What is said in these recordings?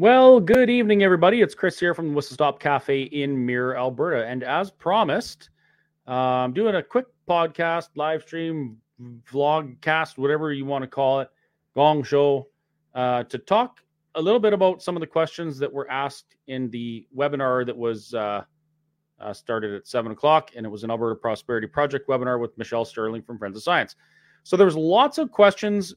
Well, good evening, everybody. It's Chris here from the Whistle Stop Cafe in Mirror, Alberta. And as promised, uh, I'm doing a quick podcast, live stream, vlog cast, whatever you want to call it, gong show, uh, to talk a little bit about some of the questions that were asked in the webinar that was uh, uh, started at seven o'clock. And it was an Alberta Prosperity Project webinar with Michelle Stirling from Friends of Science. So there was lots of questions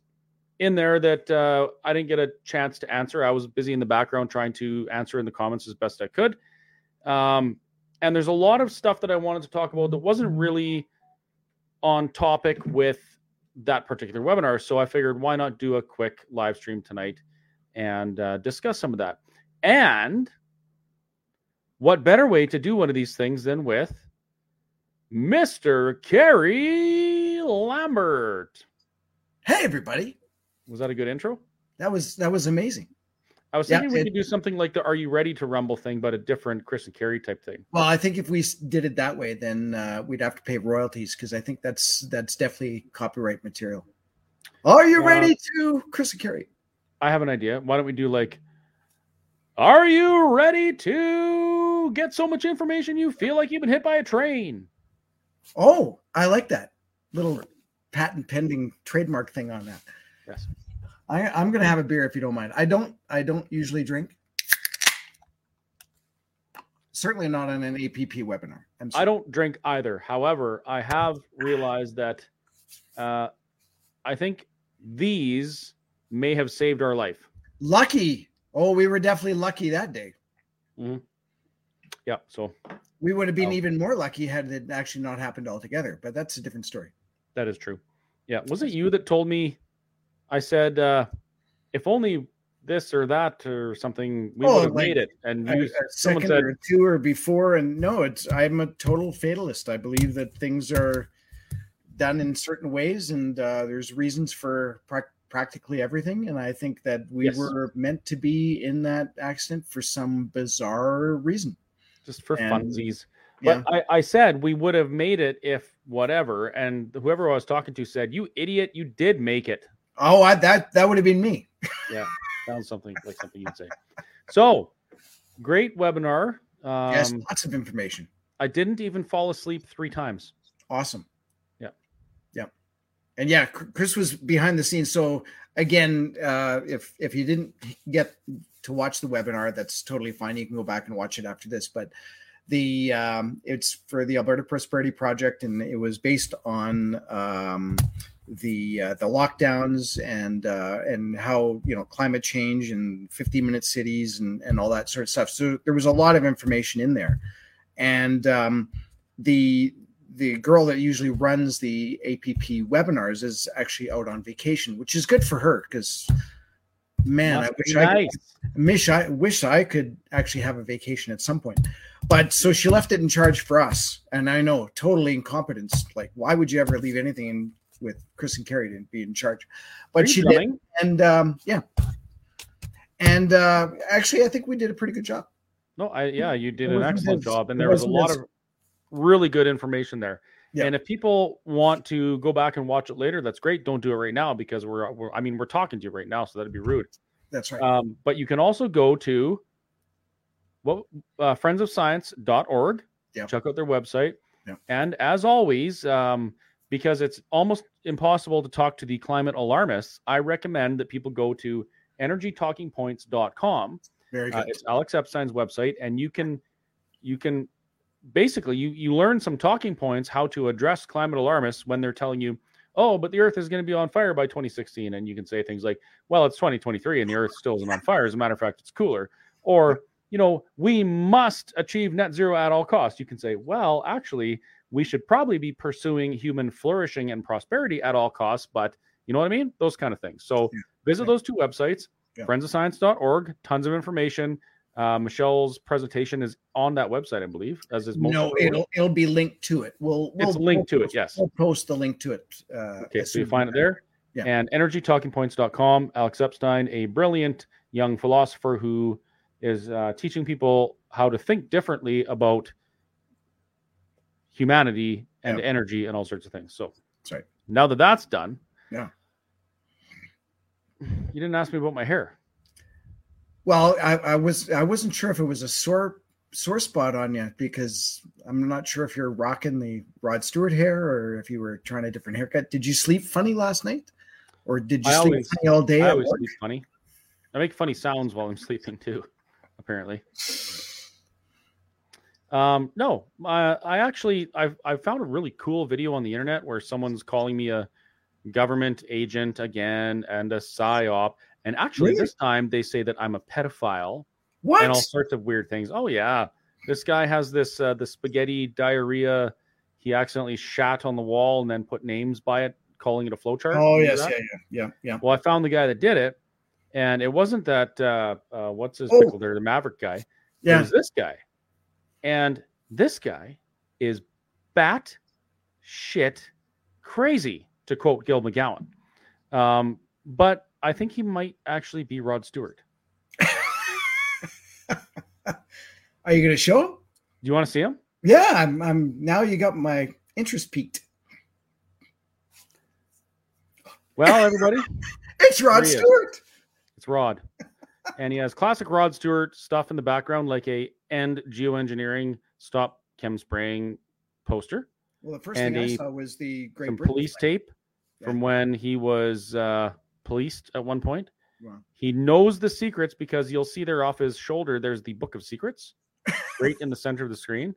in there that uh, I didn't get a chance to answer. I was busy in the background trying to answer in the comments as best I could. Um, and there's a lot of stuff that I wanted to talk about that wasn't really on topic with that particular webinar. So I figured why not do a quick live stream tonight and uh, discuss some of that. And what better way to do one of these things than with Mr. Kerry Lambert? Hey, everybody. Was that a good intro? That was that was amazing. I was thinking yeah, we it, could do something like the "Are you ready to rumble" thing, but a different Chris and Kerry type thing. Well, I think if we did it that way, then uh, we'd have to pay royalties because I think that's that's definitely copyright material. Are you uh, ready to Chris and Kerry? I have an idea. Why don't we do like, "Are you ready to get so much information you feel like you've been hit by a train"? Oh, I like that little patent pending trademark thing on that. Yes. I, I'm gonna have a beer if you don't mind. I don't I don't usually drink. Certainly not on an APP webinar. I don't drink either. However, I have realized that uh, I think these may have saved our life. Lucky. Oh, we were definitely lucky that day. Mm-hmm. Yeah. So we would have been um, even more lucky had it actually not happened altogether. But that's a different story. That is true. Yeah. Was it you that told me I said, uh, if only this or that or something, we oh, would have like made it. And you, someone said, or two or before. And no, it's I'm a total fatalist. I believe that things are done in certain ways, and uh, there's reasons for pra- practically everything. And I think that we yes. were meant to be in that accident for some bizarre reason, just for and, funsies. But yeah. I, I said we would have made it if whatever. And whoever I was talking to said, "You idiot! You did make it." Oh, I, that that would have been me. yeah, sounds something like something you'd say. So, great webinar. Um, yes, lots of information. I didn't even fall asleep three times. Awesome. Yeah. Yeah. And yeah, Chris was behind the scenes. So again, uh, if if you didn't get to watch the webinar, that's totally fine. You can go back and watch it after this. But the um, it's for the Alberta Prosperity Project, and it was based on um, the uh, the lockdowns and uh, and how you know climate change and 15 minute cities and and all that sort of stuff. So there was a lot of information in there, and um, the the girl that usually runs the APP webinars is actually out on vacation, which is good for her because man, Must I wish nice. I wish I wish I could actually have a vacation at some point. But so she left it in charge for us, and I know totally incompetence. Like, why would you ever leave anything in with Chris and Kerry to be in charge. But she did, and um, yeah, and uh, actually, I think we did a pretty good job. No, I yeah, you did an excellent job, and there was a lot of really good information there. Yeah. And if people want to go back and watch it later, that's great. Don't do it right now because we're, we're I mean, we're talking to you right now, so that'd be rude. That's right. Um, but you can also go to what uh, friendsofscience.org. Yeah. Check out their website. Yeah. And as always, um, because it's almost impossible to talk to the climate alarmists, I recommend that people go to energytalkingpoints.com. Very uh, good. Uh, it's Alex Epstein's website, and you can you can basically you you learn some talking points how to address climate alarmists when they're telling you, oh, but the Earth is going to be on fire by 2016, and you can say things like, well, it's 2023 and the Earth still isn't on fire. As a matter of fact, it's cooler. Or you know, we must achieve net zero at all costs. You can say, well, actually, we should probably be pursuing human flourishing and prosperity at all costs. But you know what I mean? Those kind of things. So yeah. visit those two websites, yeah. friendsofscience.org, tons of information. Uh, Michelle's presentation is on that website, I believe. As is most no, it'll it'll be linked to it. We'll, we'll it's linked we'll to post, it. Yes, we'll post the link to it. Uh, okay, so you find it there. Yeah. And energytalkingpoints.com. Alex Epstein, a brilliant young philosopher who is uh, teaching people how to think differently about humanity and yep. energy and all sorts of things. So that's right. Now that that's done, yeah. You didn't ask me about my hair. Well, I, I was I wasn't sure if it was a sore sore spot on you because I'm not sure if you're rocking the Rod Stewart hair or if you were trying a different haircut. Did you sleep funny last night, or did you I sleep always- funny all day? I always work? sleep funny. I make funny sounds while I'm sleeping too. Apparently. Um, no, I, I actually I've I found a really cool video on the internet where someone's calling me a government agent again and a psyop, and actually Really? this time they say that I'm a pedophile What? and all sorts of weird things. Oh yeah, this guy has this uh, the spaghetti diarrhea. He accidentally shat on the wall and then put names by it, calling it a flowchart. oh yes, yeah, yeah, yeah, yeah. Well, I found the guy that did it, and it wasn't that uh, uh, what's his Oh. pickle there, the Maverick guy. Yeah. It was this guy, and this guy is bat shit crazy, to quote Gil McGowan. Um, but I think he might actually be Rod Stewart. Are you going to show him? Do you want to see him? Yeah, I'm. I'm now. You got my interest peaked. Well, everybody, It's Rod There he is. Stewart. it's Rod, and he has classic Rod Stewart stuff in the background, like a end geoengineering stop chem spraying poster. Well, the first And thing I a- saw was the Great some Britain police tape from when he was uh, policed at one point. Wow. He knows the secrets because you'll see there off his shoulder. There's the Book of Secrets, right in the center of the screen.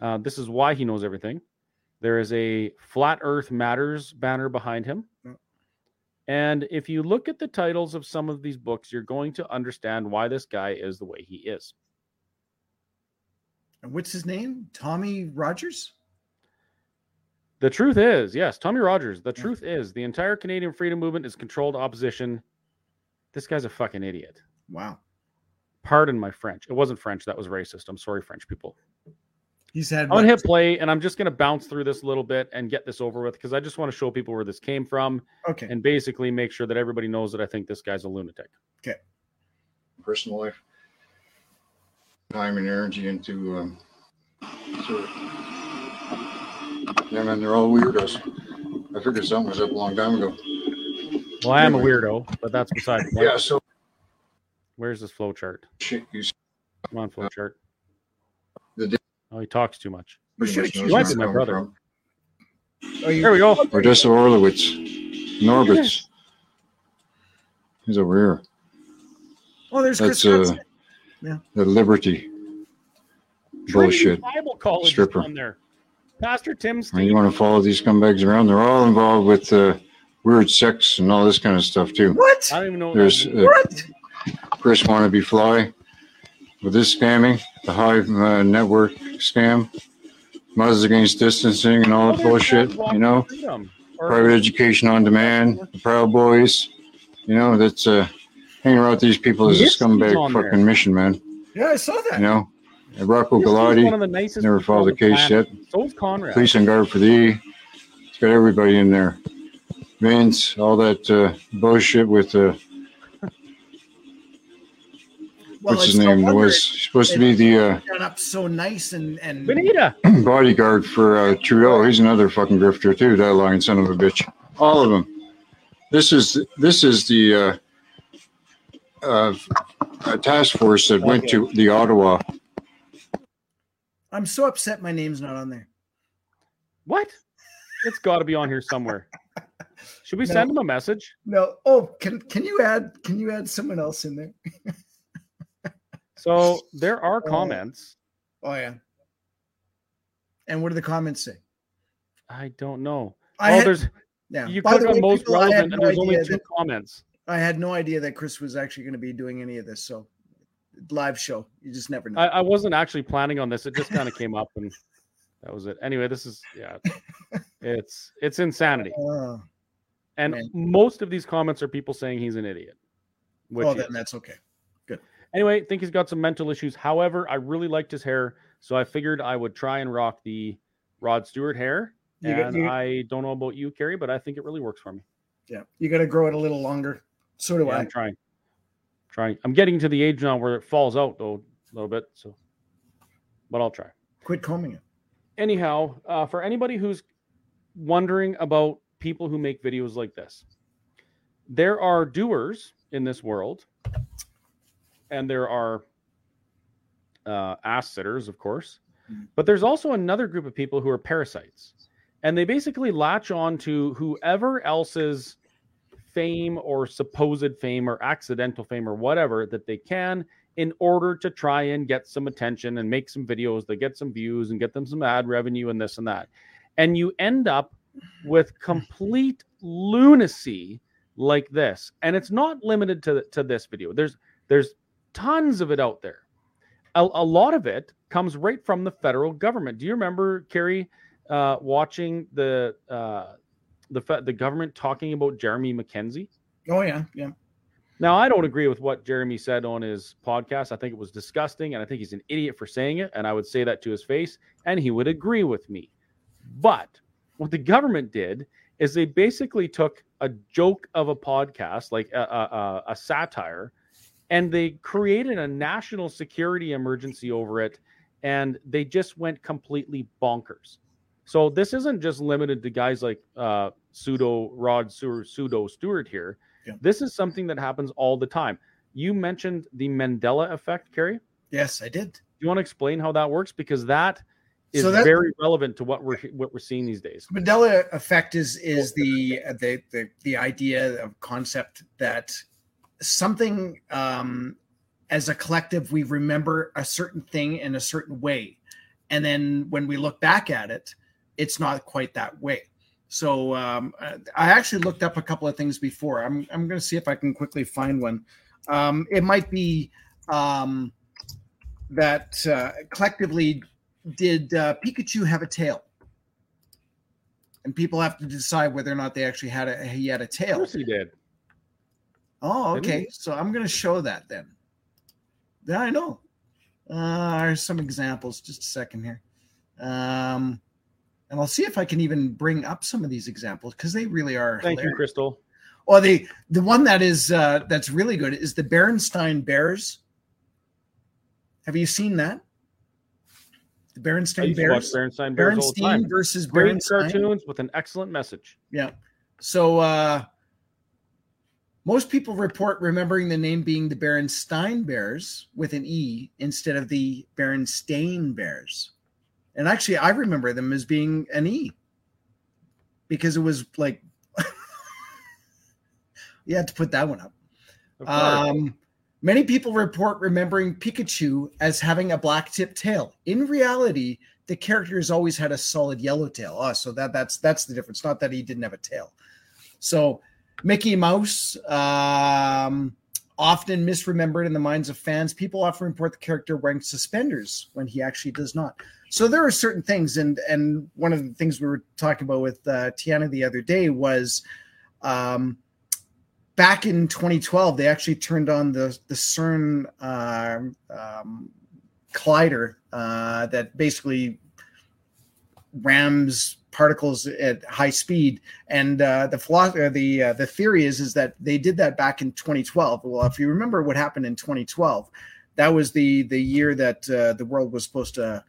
Uh, this is why he knows everything. There is a Flat Earth Matters banner behind him. And if you look at the titles of some of these books, you're going to understand why this guy is the way he is. And what's his name? Tommy Rogers. The truth is, yes, Tommy Rogers, the truth is the entire Canadian freedom movement is controlled opposition. This guy's a fucking idiot. Wow, Pardon my French. It wasn't French. That was racist. I'm sorry, French people. He's had. I'm gonna hit play and I'm just going to bounce through this a little bit and get this over with because I just want to show people where this came from Okay. and basically make sure that everybody knows that I think this guy's a lunatic. Okay. Personal life, time and energy into. Um, sort of, yeah, man, they're all weirdos. I figured something was up a long time ago. Well, I am a weirdo, but that's beside the point. Yeah, so Where's this flow chart? shit, you Come on, flow chart. The di- Oh, he talks too much. pretty should've You might be my brother. coming Oh, you, There we go. from. Odessa Orlowitz, Norbitz. He's over here. oh, there's Chris. That's uh, Hudson. the Liberty. Trinity Bullshit. Bible College Stripper. on there. Pastor Tim And Steve. you want to follow these scumbags around? They're all involved with uh, weird sex and all this kind of stuff too. What? I don't even know. What There's that uh, What? Chris wannabe fly with this scamming, the Hive uh, network scam, Mothers Against Distancing, and all that bullshit. You know, for Freedom. Or- private education on demand, the Proud Boys. You know, that's uh, hanging around these people is a Yes, he's on scumbag there. fucking mission, man. Yeah, I saw that. You know, And Rocco Galati the never filed a case planet. yet. So Conrad. Police on guard for thee. It's got everybody in there. Vince, all that uh, bullshit with uh, Well, what's his it's no name? Wonder was supposed to be the uh, done up so nice and and Benita. bodyguard for uh, Trudeau. He's another fucking grifter too. That lying son of a bitch. All of them. This is this is the uh, uh, a task force that went to the Ottawa. I'm so upset my name's not on there. What? It's got to be on here somewhere. Should we No. send him a message? No. Oh, can can you add can you add someone else in there? So there are Oh. comments. Oh yeah. And what do the comments say? I don't know. I oh, had, there's yeah. you By click the on way, most people, relevant, and no there's only idea two that- comments. I had no idea that Chris was actually going to be doing any of this. So live show. You just never know. I, I wasn't actually planning on this. It just kind of came up, and that was it. Anyway, this is yeah, it's it's insanity. Oh, And Man. most of these comments are people saying he's an idiot. Which well, he then that's okay. Anyway, think he's got some mental issues. However, I really liked his hair, so I figured I would try and rock the Rod Stewart hair. You got- and you- I don't know about you, Kerry, but I think it really works for me. Yeah, you got to grow it a little longer. So do Yeah, I. I'm trying. Trying. I'm getting to the age now where it falls out though a little bit. So, but I'll try. Quit combing it. Anyhow, uh, for anybody who's wondering about people who make videos like this, there are doers in this world, and there are uh, ass sitters, of course. Mm. But there's also another group of people who are parasites, and they basically latch on to whoever else's fame or supposed fame or accidental fame or whatever that they can in order to try and get some attention and make some videos that get some views and get them some ad revenue and this and that. And you end up with complete lunacy like this. And it's not limited to, to this video. There's there's tons of it out there. A, a lot of it comes right from the federal government. Do you remember, Kerry, uh, watching the uh, the fe- the government talking about Jeremy MacKenzie? Oh yeah, yeah. Now, I don't agree with what Jeremy said on his podcast. I think it was disgusting, and I think he's an idiot for saying it. And I would say that to his face, and he would agree with me. But what the government did is they basically took a joke of a podcast, like a, a, a, a satire, and they created a national security emergency over it, and they just went completely bonkers. So this isn't just limited to guys like uh, pseudo Rod pseudo Stewart here. Yeah. This is something that happens all the time. You mentioned the Mandela effect, Kerry. Yes, I did. you want to explain how that works? Because that is So that- very relevant to what we're what we're seeing these days. Mandela effect is is the the the, the idea of concept that something um, as a collective we remember a certain thing in a certain way, and then when we look back at it, it's not quite that way. So um, I actually looked up a couple of things before. I'm I'm going to see if I can quickly find one. Um, it might be um, that uh, collectively did uh, Pikachu have a tail? and people have to decide whether or not they actually had a he had a tail. Of course he did. Oh, okay. So I'm going to show that then. Yeah, I know. Uh, there's some examples. Just a second here, um, and I'll see if I can even bring up some of these examples because they really are. Thank you. Crystal. Well, the the one that is uh, that's really good is the Berenstein Bears. Have you seen that? The I Berenstain used to Bears. Berenstain Bears Berenstein versus Great Berenstein. cartoons with an excellent message. Yeah. So uh most people report remembering the name being the Berenstein Bears with an E instead of the Berenstain Bears. And actually I remember them as being an E because it was like you had to put that one up. Um, many people report remembering Pikachu as having a black tipped tail. In reality, the character has always had a solid yellow tail. Oh, so that that's that's the difference. Not that he didn't have a tail. So Mickey Mouse, um, often misremembered in the minds of fans. People often report the character wearing suspenders when he actually does not. So there are certain things, and and one of the things we were talking about with uh, Tiana the other day was. Um, back in 2012, they actually turned on the the CERN um, um, collider uh, that basically rams particles at high speed. And uh, the philo- uh, the uh, the theory is is that they did that back in 2012. Well, if you remember what happened in 2012, that was the the year that uh, the world was supposed to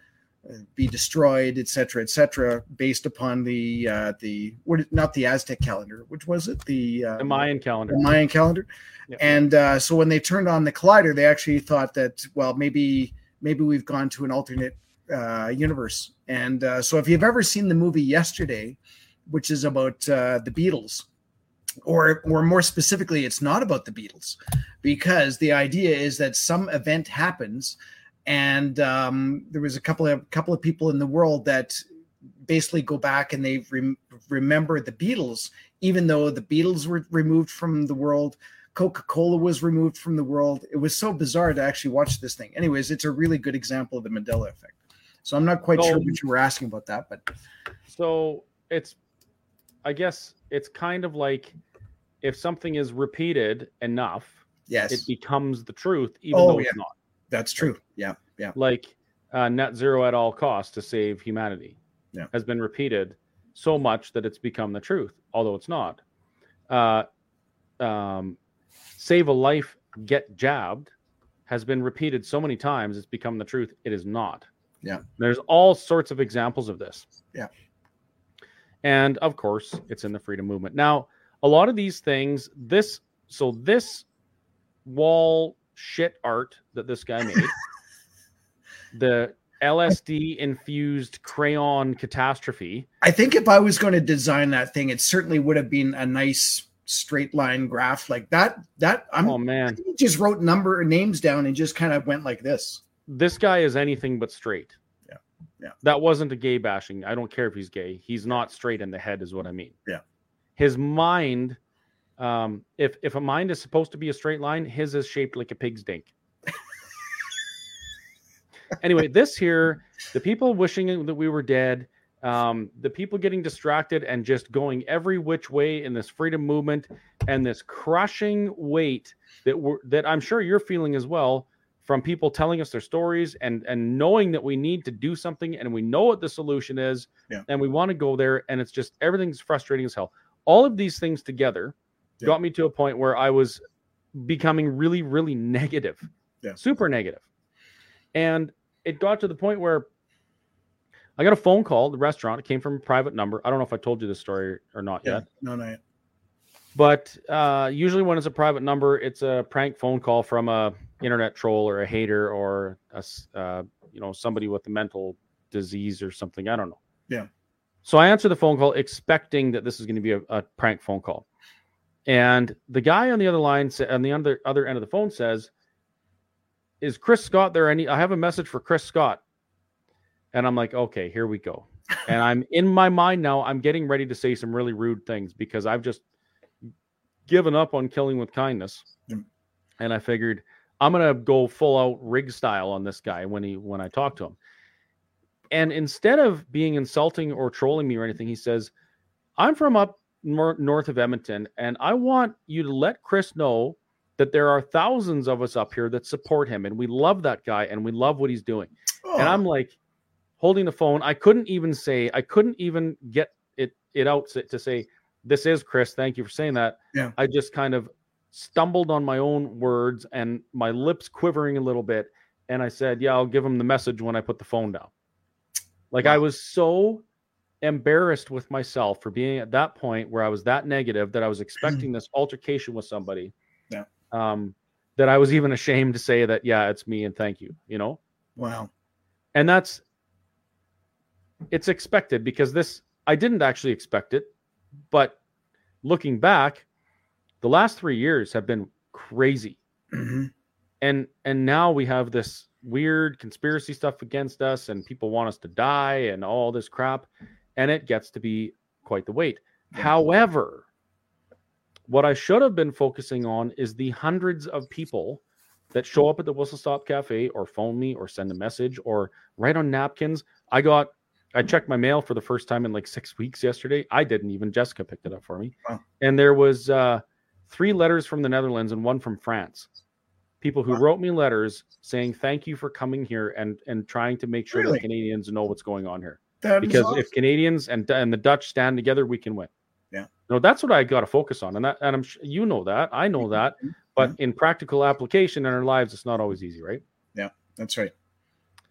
uh, be destroyed, et cetera, et cetera, based upon the uh, the what not the Aztec calendar, which was it the uh, the Mayan calendar. the Mayan calendar. Yeah. And uh, so when they turned on the collider, they actually thought that well maybe maybe we've gone to an alternate uh, universe. And uh, so if you've ever seen the movie Yesterday, which is about uh, the Beatles, or or more specifically, it's not about the Beatles, because the idea is that some event happens, and um, there was a couple of couple of people in the world that basically go back and they rem- remember the Beatles, even though the Beatles were removed from the world. Coca Cola was removed from the world. It was so bizarre to actually watch this thing. Anyways, it's a really good example of the Mandela effect. So I'm not quite So- sure what you were asking about that, but So it's, I guess it's kind of like if something is repeated enough, yes, it becomes the truth, even Oh, though it's not. that's true. Yeah, yeah, Like uh, net zero at all costs to save humanity Yeah. has been repeated so much that it's become the truth, although it's not. Uh, um, save a life, get jabbed has been repeated so many times it's become the truth. It is not. Yeah. There's all sorts of examples of this. Yeah. And of course, it's in the freedom movement. Now, a lot of these things, this so this wall shit art that this guy made. the LSD infused crayon catastrophe. I think if I was going to design that thing, it certainly would have been a nice straight line graph like that. That I'm oh man, he just wrote number names down and just kind of went like this. This guy is anything but straight. Yeah. Yeah. That wasn't a gay bashing. I don't care if he's gay. He's not straight in the head, is what I mean. Yeah. His mind, um, if if a mind is supposed to be a straight line, his is shaped like a pig's dink. anyway, this here, the people wishing that we were dead, um, the people getting distracted and just going every which way in this freedom movement and this crushing weight that we're that I'm sure you're feeling as well from people telling us their stories and and knowing that we need to do something and we know what the solution is Yeah. and we want to go there and it's just everything's frustrating as hell. All of these things together Yeah. got me to a point where I was becoming really really negative. Yeah. Super. And it got to the point where I got a phone call. The restaurant it came from a private number. I don't know if I told you this story or not yet. No, no. But uh, usually, when it's a private number, it's a prank phone call from a internet troll or a hater or a uh, you know somebody with a mental disease or something. I don't know. Yeah. So I answer the phone call, expecting that this is going to be a, a prank phone call, and the guy on the other line, sa- on the other other end of the phone, says, "Is Chris Scott there? Any? I have a message for Chris Scott." And I'm like, okay, here we go. and I'm in my mind now. I'm getting ready to say some really rude things because I've just given up on killing with kindness. Mm. And I figured I'm gonna go full out rig style on this guy when he when I talk to him. And instead of being insulting or trolling me or anything, he says, "I'm from up north of Edmonton, and I want you to let Chris know that there are thousands of us up here that support him, and we love that guy, and we love what he's doing." Oh, and I'm like holding the phone. I couldn't even say, I couldn't even get it it out to to say, "This is Chris. Thank you for saying that." Yeah. I just kind of stumbled on my own words and my lips quivering a little bit, and I said, "Yeah, I'll give him the message when I put the phone down." Like I was so embarrassed with myself for being at that point where I was that negative that I was expecting this altercation with somebody. Yeah. Um, that I was even ashamed to say that, yeah, it's me and thank you, you know? wow. and that's it's expected because this I didn't actually expect it, but looking back, the last three years have been crazy, Mhm. and and now we have this weird conspiracy stuff against us, and people want us to die, and all this crap, and it gets to be quite the weight. Yeah. However, what I should have been focusing on is the hundreds of people that show up at the Whistle Stop Cafe or phone me or send a message or write on napkins. I got, I checked my mail for the first time in like six weeks yesterday. I didn't even. Jessica picked it up for me. Wow. And there was uh, three letters from the Netherlands and one from France. People who Wow. wrote me letters saying thank you for coming here and and trying to make sure Really? that Canadians know what's going on here. That Because awesome. if Canadians and and the Dutch stand together, we can win. Yeah. No, that's what I got to focus on, and that and I'm sh- you know that I know that, but in practical application in our lives, it's not always easy, right? Yeah, that's right.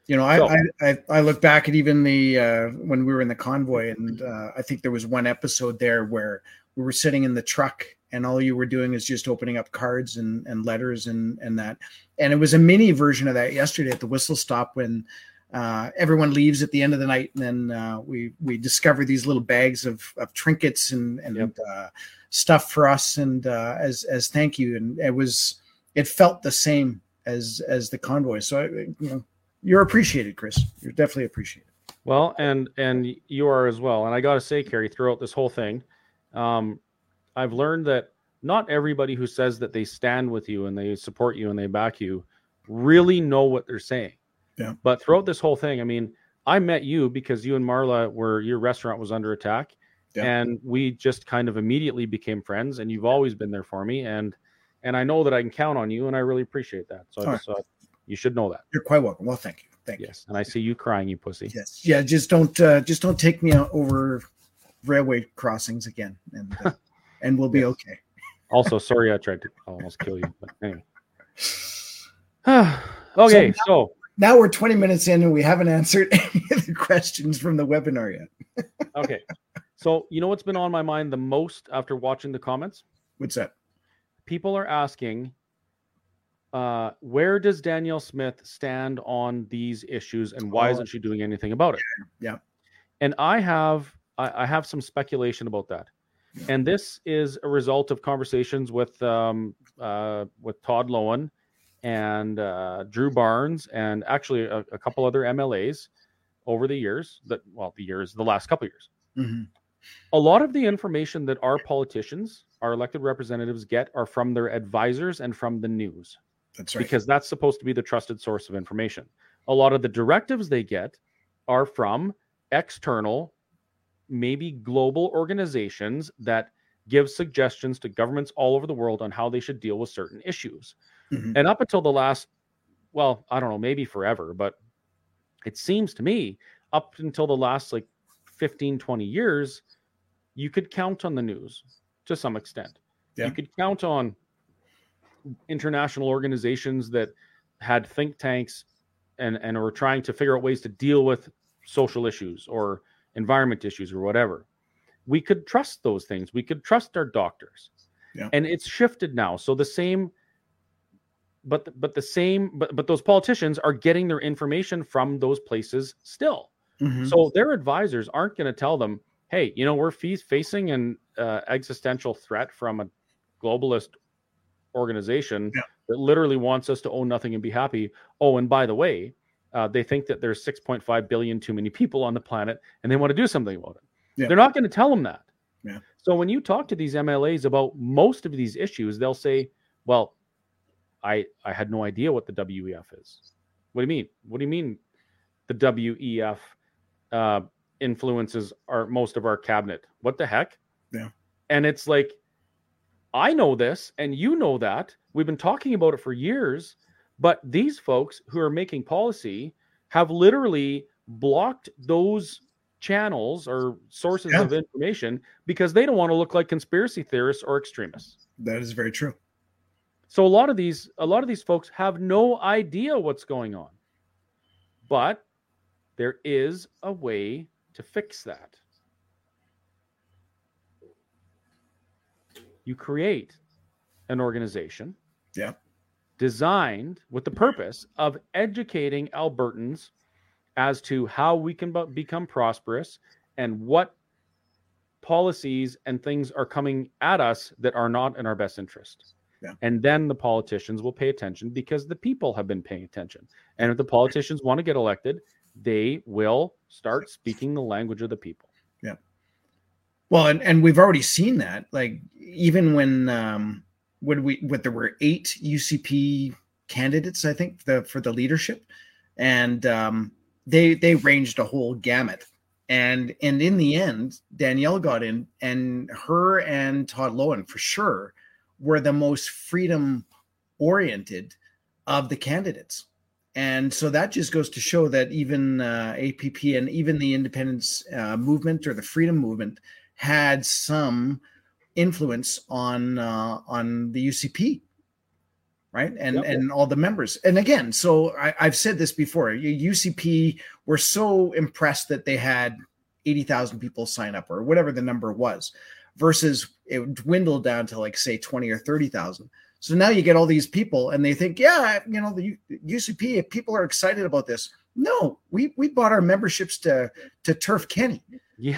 You know, I, So- I, I I look back at even the uh, when we were in the convoy, and uh, I think there was one episode there where we were sitting in the truck, and all you were doing is just opening up cards and, and letters and and that, and it was a mini version of that yesterday at the whistle stop when uh, everyone leaves at the end of the night, and then uh, we we discover these little bags of, of trinkets and and Yep. uh, stuff for us, and uh, as as thank you, and it was it felt the same as as the convoy. So I, you know, you're appreciated, Chris. You're definitely appreciated. Well, and and you are as well. And I got to say, Kerry, throughout this whole thing, um, I've learned that not everybody who says that they stand with you and they support you and they back you really know what they're saying. Yeah. But throughout this whole thing, I mean, I met you because you and Marla were your restaurant was under attack, Yeah. and we just kind of immediately became friends. And you've always been there for me, and and I know that I can count on you, and I really appreciate that. So I just thought you should know that. You're quite welcome. Well, thank you. Thank Yes, and I see you crying, you pussy. Yes. Yeah. Just don't uh, just don't take me out over railway crossings again, and uh, and we'll be Yes. okay. Also, sorry I tried to almost kill you, but anyway. okay, so Now we're 20 minutes in, and we haven't answered any of the questions from the webinar yet. okay, so you know what's been on my mind the most after watching the comments? What's that? People are asking uh, where does Danielle Smith stand on these issues, and why Oh. isn't she doing anything about it? Yeah. And I have I, I have some speculation about that. And this is a result of conversations with um, uh, with Todd Loewen and uh, Drew Barnes, and actually a, a couple other MLAs over the years. That well, the years, the last couple years Mhm. a lot of the information that our politicians, our elected representatives get are from their advisors and from the news That's right. because that's supposed to be the trusted source of information. A lot of the directives they get are from external, maybe global organizations that give suggestions to governments all over the world on how they should deal with certain issues. Mhm. And up until the last, well, I don't know, maybe forever, but it seems to me up until the last like 15, 20 years, you could count on the news to some extent. Yeah. You could count on international organizations that had think tanks and, and were trying to figure out ways to deal with social issues or environment issues or whatever. We could trust those things. We could trust our doctors. Yeah. And it's shifted now. So the same but but the same but but those politicians are getting their information from those places still. Mhm. So their advisors aren't going to tell them, "Hey, you know, we're facing an uh, existential threat from a globalist organization Yeah. that literally wants us to own nothing and be happy." Oh, and by the way, uh, they think that there's 6.5 billion too many people on the planet, and they want to do something about it. Yeah. They're not going to tell them that. Yeah. So when you talk to these MLAs about most of these issues, they'll say, "Well, I I had no idea what the WEF is." What do you mean? What do you mean the WEF uh, influences our most of our cabinet? What the heck? Yeah. And it's like, I know this, and you know that. We've been talking about it for years, but these folks who are making policy have literally blocked those channels or sources Yeah. of information because they don't want to look like conspiracy theorists or extremists. That is very true. So a lot of these a lot of these folks have no idea what's going on. But there is a way to fix that. You create an organization Yeah. Designed with the purpose of educating Albertans as to how we can become prosperous and what policies and things are coming at us that are not in our best interest. Yeah. And then the politicians will pay attention because the people have been paying attention. And if the politicians want to get elected, they will start speaking the language of the people. Yeah. Well, and, and we've already seen that. Like even when um when we when there were eight UCP candidates, I think the for the leadership, and um they they ranged a whole gamut. And and in the end, Danielle got in, and her and Todd Loewen for sure were the most freedom oriented of the candidates. And so that just goes to show that even uh, APP and even the independence uh, movement or the freedom movement had some influence on uh, on the UCP, right? And Yep. and all the members. And again, so I, I've said this before. UCP were so impressed that they had eighty thousand people sign up or whatever the number was, versus it dwindled down to like say twenty or thirty thousand. So now you get all these people, and they think, yeah, you know, the UCP. If people are excited about this, no, we we bought our memberships to to Turf Kenney.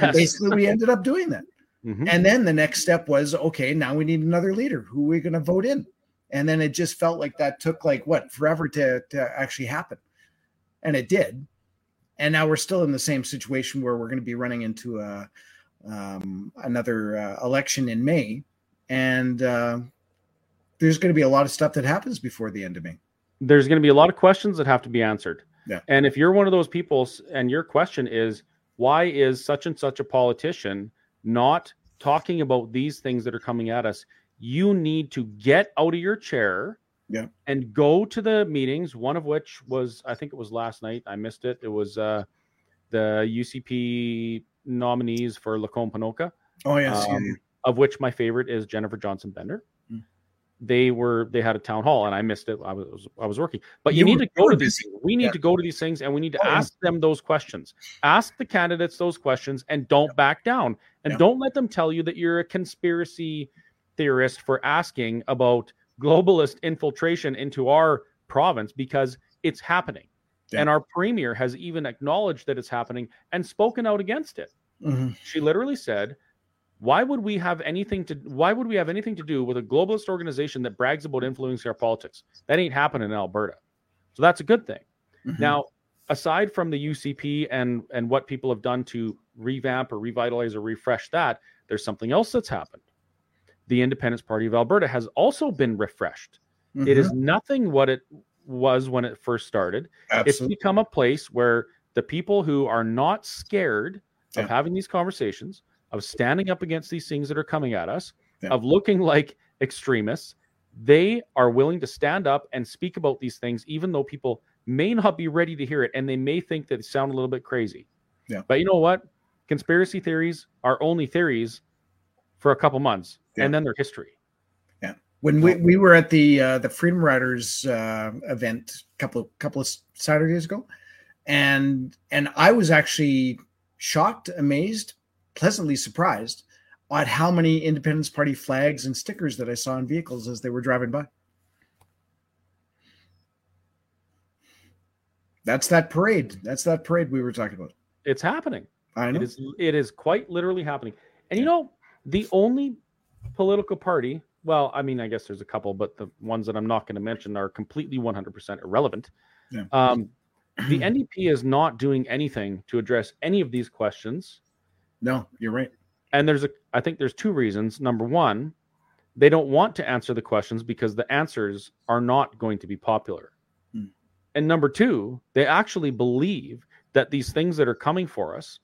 And basically, we ended up doing that. Mhm. And then the next step was, okay, now we need another leader. Who are we going to vote in? And then it just felt like that took like what forever to to actually happen, and it did. And now we're still in the same situation where we're going to be running into a um, another uh, election in May, and uh, there's going to be a lot of stuff that happens before the end of May. there's going to be a lot of questions that have to be answered. Yeah. And if you're one of those people and your question is, why is such and such a politician not talking about these things that are coming at us? You need to get out of your chair Yeah. and go to the meetings, one of which was, I think it was last night. I missed it. It was uh, the UCP nominees for Lacombe Ponoka Oh yes, yeah, um, of which my favorite is Jennifer Johnson Bender. They were they had a town hall and I missed it. I was I was working, but you, You need were- to go to these. busy. We need Yeah. to go to these things and we need to Oh, yeah. ask them those questions. Ask the candidates those questions and don't back down. And Yeah. don't let them tell you that you're a conspiracy theorist for asking about globalist infiltration into our province because it's happening. Yeah. And our premier has even acknowledged that it's happening and spoken out against it. Mhm. She literally said, "Why would we have anything to why would we have anything to do with a globalist organization that brags about influencing our politics? That ain't happening in Alberta." So that's a good thing. Mhm. Now, aside from the UCP and and what people have done to revamp or revitalize or refresh that, there's something else that's happened. The Independence Party of Alberta has also been refreshed. It is nothing what it was when it first started. It's become a place where the people who are not scared of Yeah. having these conversations, of standing up against these things that are coming at us, Yeah. of looking like extremists, they are willing to stand up and speak about these things, even though people may not be ready to hear it and they may think that they sound a little bit crazy. Yeah. But you know what? Conspiracy theories are only theories for a couple months Yeah. and then they're history. Yeah. When we, we were at the uh, the Freedom Riders uh, event a couple couple of Saturdays ago, and and I was actually shocked, amazed, pleasantly surprised at how many Independence Party flags and stickers that I saw in vehicles as they were driving by. That's that parade. That's that parade we were talking about. It's happening. I know. It is it is quite literally happening. And you know, the only political party, well, I mean, I guess there's a couple, but the ones that I'm not going to mention are completely 100% irrelevant. Yeah. Um, the NDP is not doing anything to address any of these questions. No, you're right. And there's a I think there's two reasons. Number one, they don't want to answer the questions because the answers are not going to be popular. Hmm. And number two, they actually believe that these things that are coming for us,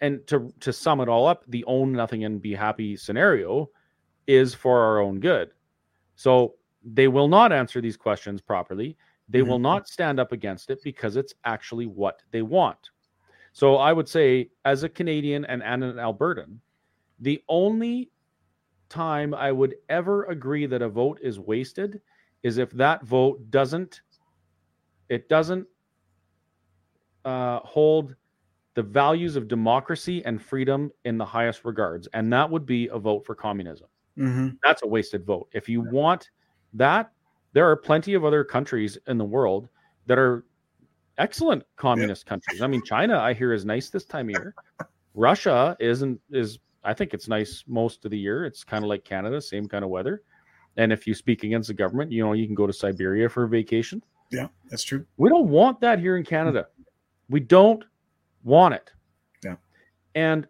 and to to sum it all up, the own nothing and be happy scenario is for our own good. So they will not answer these questions properly. They will Mhm. not stand up against it because it's actually what they want. So I would say, as a Canadian and, and an Albertan, the only time I would ever agree that a vote is wasted is if that vote doesn't it doesn't uh, hold the values of democracy and freedom in the highest regards, and that would be a vote for communism. hmm That's a wasted vote. If you want that, there are plenty of other countries in the world that are excellent communist countries. I mean, China, I hear, is nice this time of year. Russia isn't is I think it's nice most of the year. It's kind of like Canada, same kind of weather. And if you speak against the government, you know, you can go to Siberia for a vacation. Yeah, that's true. We don't want that here in Canada. We don't want it. Yeah. And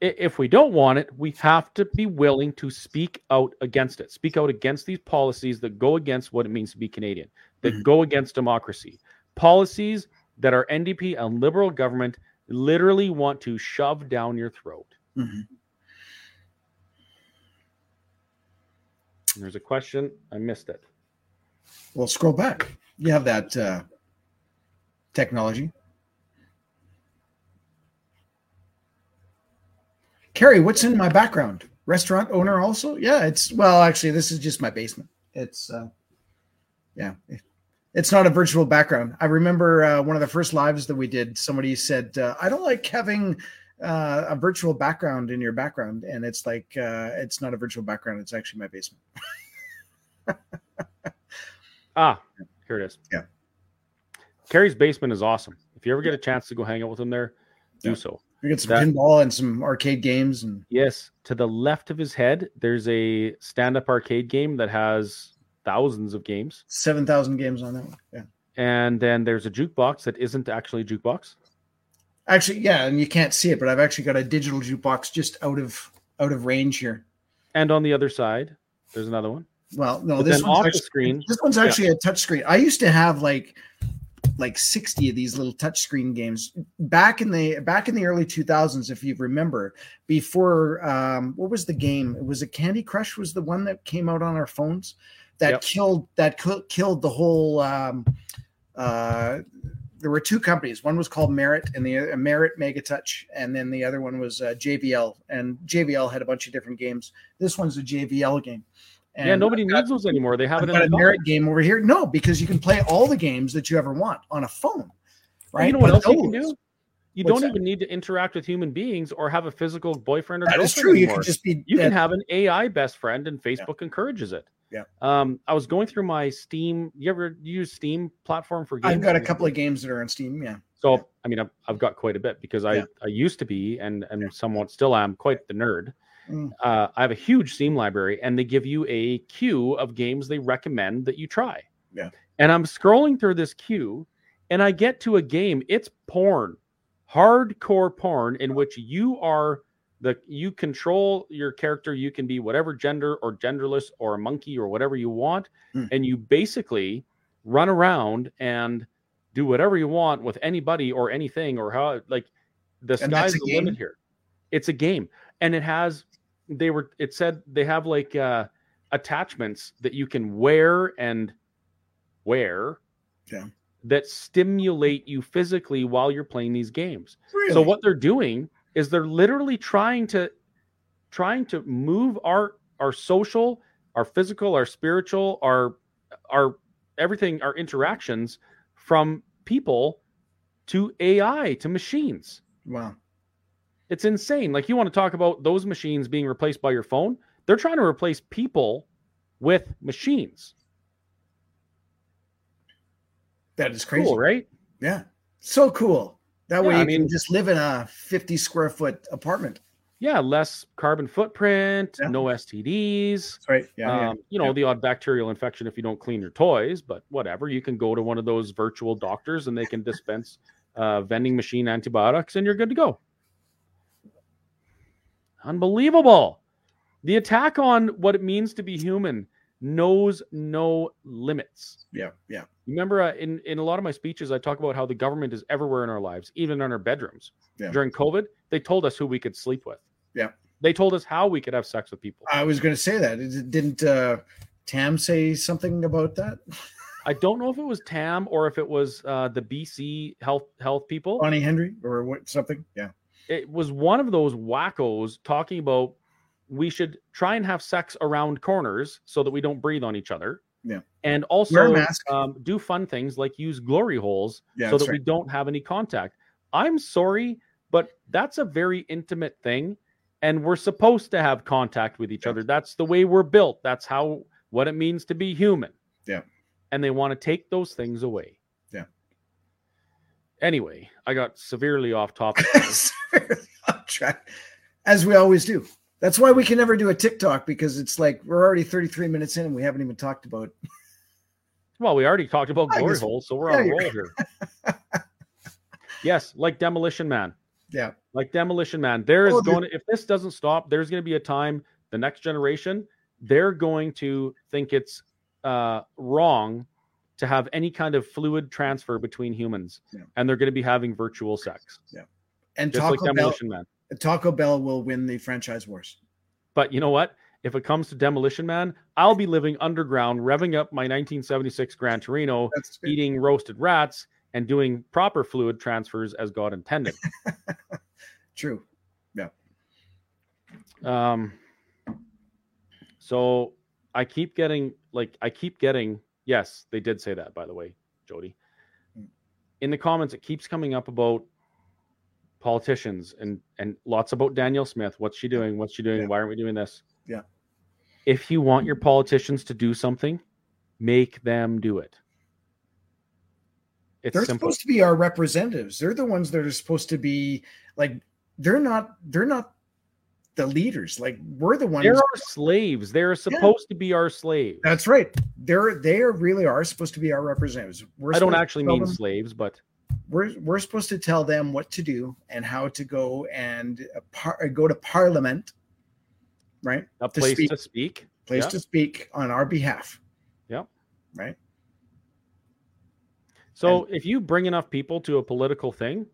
if we don't want it, we have to be willing to speak out against it. Speak out against these policies that go against what it means to be Canadian, that Mhm. go against democracy. Policies that our NDP and liberal government literally want to shove down your throat. Mhm. There's a question. I missed it. Well, scroll back. You have that uh, technology. Kerry, what's in my background? Restaurant owner also? Yeah, it's well, actually, this is just my basement. It's uh yeah. It's not a virtual background. I remember uh, one of the first lives that we did, somebody said, uh, I don't like having uh, a virtual background in your background. And it's like, uh, it's not a virtual background. It's actually my basement. Ah, here it is. Yeah. Kerry's basement is awesome. If you ever get a chance to go hang out with him there, do Yeah. so. We get some That- pinball and some arcade games and Yes, to the left of his head, there's a stand-up arcade game that has thousands of games, seven thousand games on that one. Yeah, and then there's a jukebox that isn't actually a jukebox. actually, yeah, and you can't see it, but I've actually got a digital jukebox just out of out of range here. And on the other side, there's another one. Well, no, But this one's off the actually, screen, This one's actually a touch screen. I used to have like like 60 of these little touch screen games back in the back in the early 2000s if you remember before um what was the game it was a candy crush was the one that came out on our phones that Yep. killed that ki- killed the whole um uh there were two companies one was called merit and the uh, merit Megatouch, and then the other one was uh, jvl and jvl had a bunch of different games this one's a jvl game yeah, And nobody got- needs those anymore. They have I've it in a merit game over here. No, because you can play all the games that you ever want on a phone. Right? You know what But else you can do? You don't that? even need to interact with human beings or have a physical boyfriend or That girlfriend is true. You can just be. You can have an AI best friend, and Facebook encourages it. Yeah. Um, I was going through my Steam. You ever use Steam platform for games? I've got a couple of games that are on Steam. Yeah. So Yeah. I mean, I've, I've got quite a bit because I Yeah. I used to be and and Yeah. somewhat still am quite the nerd. Mm. Uh, I have a huge Steam library, and they give you a queue of games they recommend that you try. Yeah. And I'm scrolling through this queue, and I get to a game. It's porn, hardcore porn, in which you are the you control your character. You can be whatever gender or genderless or a monkey or whatever you want, Mm. and you basically run around and do whatever you want with anybody or anything or how like the And sky's the limit here. It's a game, and it has they were it said they have like uh attachments that you can wear and wear Yeah. that stimulate you physically while you're playing these games. Really? So what they're doing is they're literally trying to trying to move our our social, our physical, our spiritual, our our everything, our interactions from people to AI to machines. Wow. It's insane. Like you want to talk about those machines being replaced by your phone? They're trying to replace people with machines. That is crazy. Cool, right? Yeah. So cool. That way Yeah, you I mean- can just live in a 50 square foot apartment. Yeah, less carbon footprint, Yeah. no STDs. That's right. Yeah. yeah. um, you know, yeah. the odd bacterial infection if you don't clean your toys, but whatever. You can go to one of those virtual doctors and they can dispense uh, vending machine antibiotics and you're good to go. Unbelievable. The attack on what it means to be human knows no limits. Yeah. Yeah. Remember, uh, in in a lot of my speeches, I talk about how the government is everywhere in our lives, even in our bedrooms. Yeah. During COVID, they told us who we could sleep with. Yeah. They told us how we could have sex with people. I was going to say that. It- Didn't uh, Tam say something about that? I don't know if it was Tam or if it was uh, the BC health health people. Bonnie Henry or what? Something? Yeah. It was one of those wackos talking about we should try and have sex around corners so that we don't breathe on each other. Yeah. And also um, do fun things like use glory holes Yeah. so that we don't have any contact. I'm sorry, but that's a very intimate thing. And we're supposed to have contact with each Yeah. other. That's the way we're built. That's how what it means to be human. Yeah. And they want to take those things away. Yeah. Anyway, I got severely off topic. Off track, as we always do. That's why we can never do a TikTok because it's like we're already 33 minutes in and we haven't even talked about. well, we already talked about I glory guess- holes, so we're yeah, on a roll here. yes, like Demolition Man. Yeah. like Demolition Man. There is Oh, going to, if this doesn't stop, there's going to be a time the next generation they're going to think it's uh, wrong to have any kind of fluid transfer between humans, Yeah. and they're going to be having virtual sex, Yeah. And just Taco like Bell, Demolition Man. Taco Bell will win the franchise wars. But you know what? If it comes to Demolition Man, I'll be living underground, revving up my 1976 Gran Torino, eating roasted rats, and doing proper fluid transfers as God intended. true. Yeah. Um, so I keep getting like I keep getting yes, they did say that by the way, Jody. Mm. In the comments, it keeps coming up about politicians and and lots about Danielle Smith. What's she doing? What's she doing? Yeah. Why aren't we doing this? Yeah. If you want your politicians to do something, make them do it. It's they're simple. supposed to be our representatives. They're the ones that are supposed to be like they're not they're not the leaders. Like we're the ones They're our slaves. They're supposed to be our slaves. That's right. They're they are really are supposed to be our representatives. We're I don't actually mean them- slaves, but we're we're supposed to tell them what to do and how to go and uh, par- go to parliament, right? a To place speak. to speak. Place Yeah. to speak on our behalf. Yep. Right. So if you bring enough people to a political thing,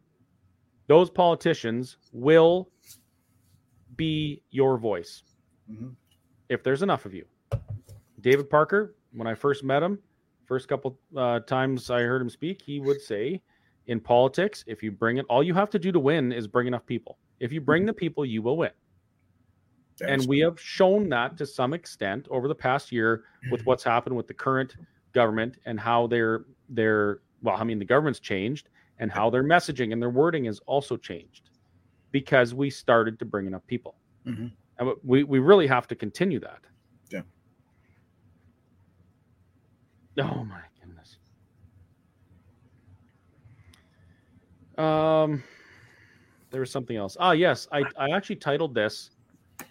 those politicians will be your voice Mhm. if there's enough of you. David Parker, when I first met him, first couple uh, times I heard him speak, he would say, in politics, if you bring it, all you have to do to win is bring enough people. If you bring the people, you will win. and we have shown that to some extent over the past year with what's happened with the current government and how their their well, I mean the government's changed and how their messaging and their wording has also changed because we started to bring enough people. Mhm. And we we really have to continue that. Yeah. Oh my goodness. Um, there was something else. Ah, yes, I I actually titled this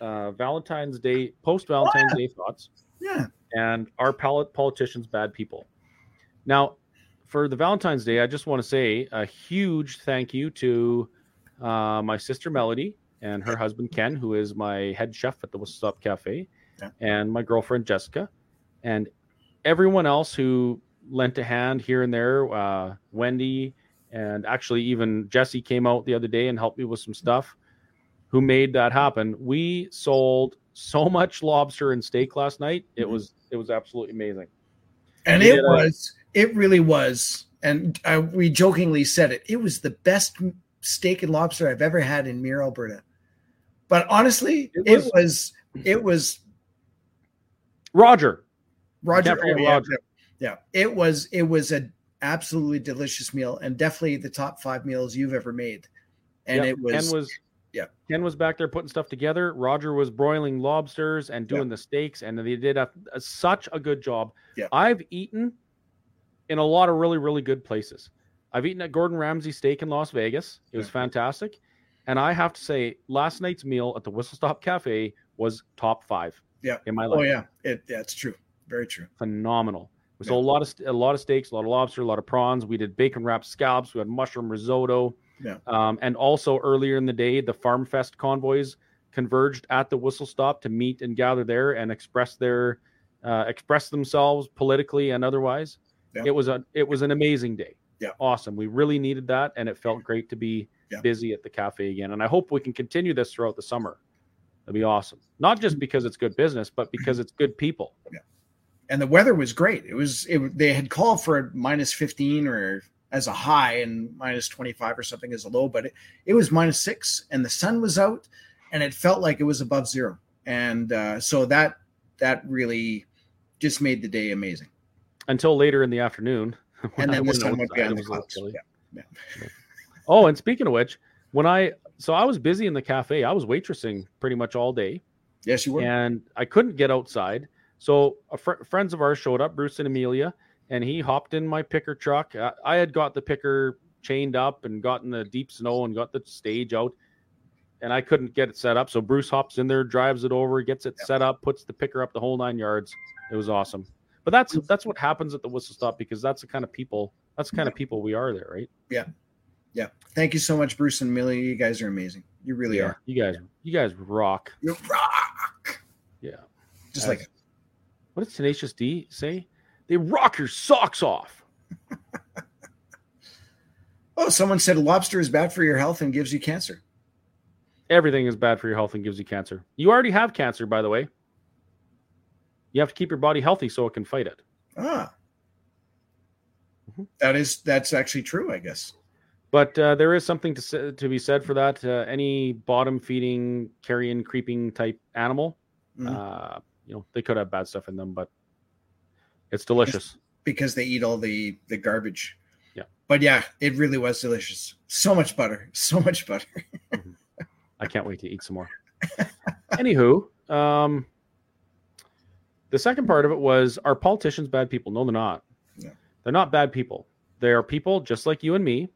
uh, Valentine's Day post Valentine's Day thoughts. Yeah. And are pol- politicians bad people? Now, for the Valentine's Day, I just want to say a huge thank you to uh, my sister Melody and her husband Ken, who is my head chef at the Whistle Stop Cafe, Yeah. and my girlfriend Jessica, and everyone else who lent a hand here and there. Uh, Wendy and actually even Jesse came out the other day and helped me with some stuff. Who made that happen? We sold so much lobster and steak last night. It Mhm. was it was absolutely amazing. And We it did a- was, it really was. And uh, we jokingly said it. It was the best steak and lobster I've ever had in Mirror, Alberta. But honestly, It it was- was, it was, Roger, Roger. Oh, yeah, Roger. yeah, it was, it was a absolutely delicious meal and definitely the top five meals you've ever made. And Yep, it was, Ken was yeah. Ken was back there putting stuff together. Roger was broiling lobsters and doing the steaks, and they did a, a- such a good job. Yeah. I've eaten in a lot of really really good places. I've eaten at Gordon Ramsay Steak in Las Vegas. It was fantastic, and I have to say, last night's meal at the Whistle Stop Cafe was top five. Yeah. in my oh, life, oh yeah, it, yeah, it's true. Very true. phenomenal. We Yeah. a lot of a lot of steaks, a lot of lobster, a lot of prawns. We did bacon wrapped scallops. We had mushroom risotto. Yeah. Um, and also earlier in the day, the Farm Fest convoys converged at the Whistle Stop to meet and gather there and express their uh, express themselves politically and otherwise. Yeah. It was a it was an amazing day. Yeah. Awesome. We really needed that, and it felt great to be Yeah. busy at the cafe again. And I hope we can continue this throughout the summer. That'd be awesome. Not just because it's good business, but because it's good people. And the weather was great. It was it, they had called for minus 15 or as a high and minus 25 or something as a low, but it, it was minus six and the sun was out and it felt like it was above zero. And uh, so that that really just made the day amazing. until later in the afternoon. And then the went sun went behind the was a little clouds. Yeah. Yeah. Oh, and speaking of which, when I so I was busy in the cafe, I was waitressing pretty much all day, Yes, you were. and I couldn't get outside. So a fr- friends of ours showed up, Bruce and Amelia, and he hopped in my picker truck. I, I had got the picker chained up and gotten the deep snow and got the stage out, and I couldn't get it set up. So Bruce hops in there, drives it over, gets it Yeah. set up, puts the picker up the whole nine yards. It was awesome. But that's that's what happens at the whistle stop because that's the kind of people that's the kind of people we are there, right? yeah. Yeah. Thank you so much, Bruce and Amelia. You guys are amazing. You really are. You guys, you guys rock. You rock. Yeah. Just As- like What does Tenacious D say? They rock your socks off. oh, someone said lobster is bad for your health and gives you cancer. Everything is bad for your health and gives you cancer. You already have cancer, by the way. You have to keep your body healthy so it can fight it. Ah. Mhm. That is that's actually true, I guess. But uh, there is something to say, to be said for that. Uh, any bottom feeding, carrion, creeping type animal, Mhm. uh, you know, they could have bad stuff in them, but it's delicious. because they eat all the the garbage. Yeah. But yeah, it really was delicious. So much butter. So much butter. I can't wait to eat some more. Anywho, um, the second part of it was are politicians bad people? No, they're not. No. They're not bad people. They are people just like you and me,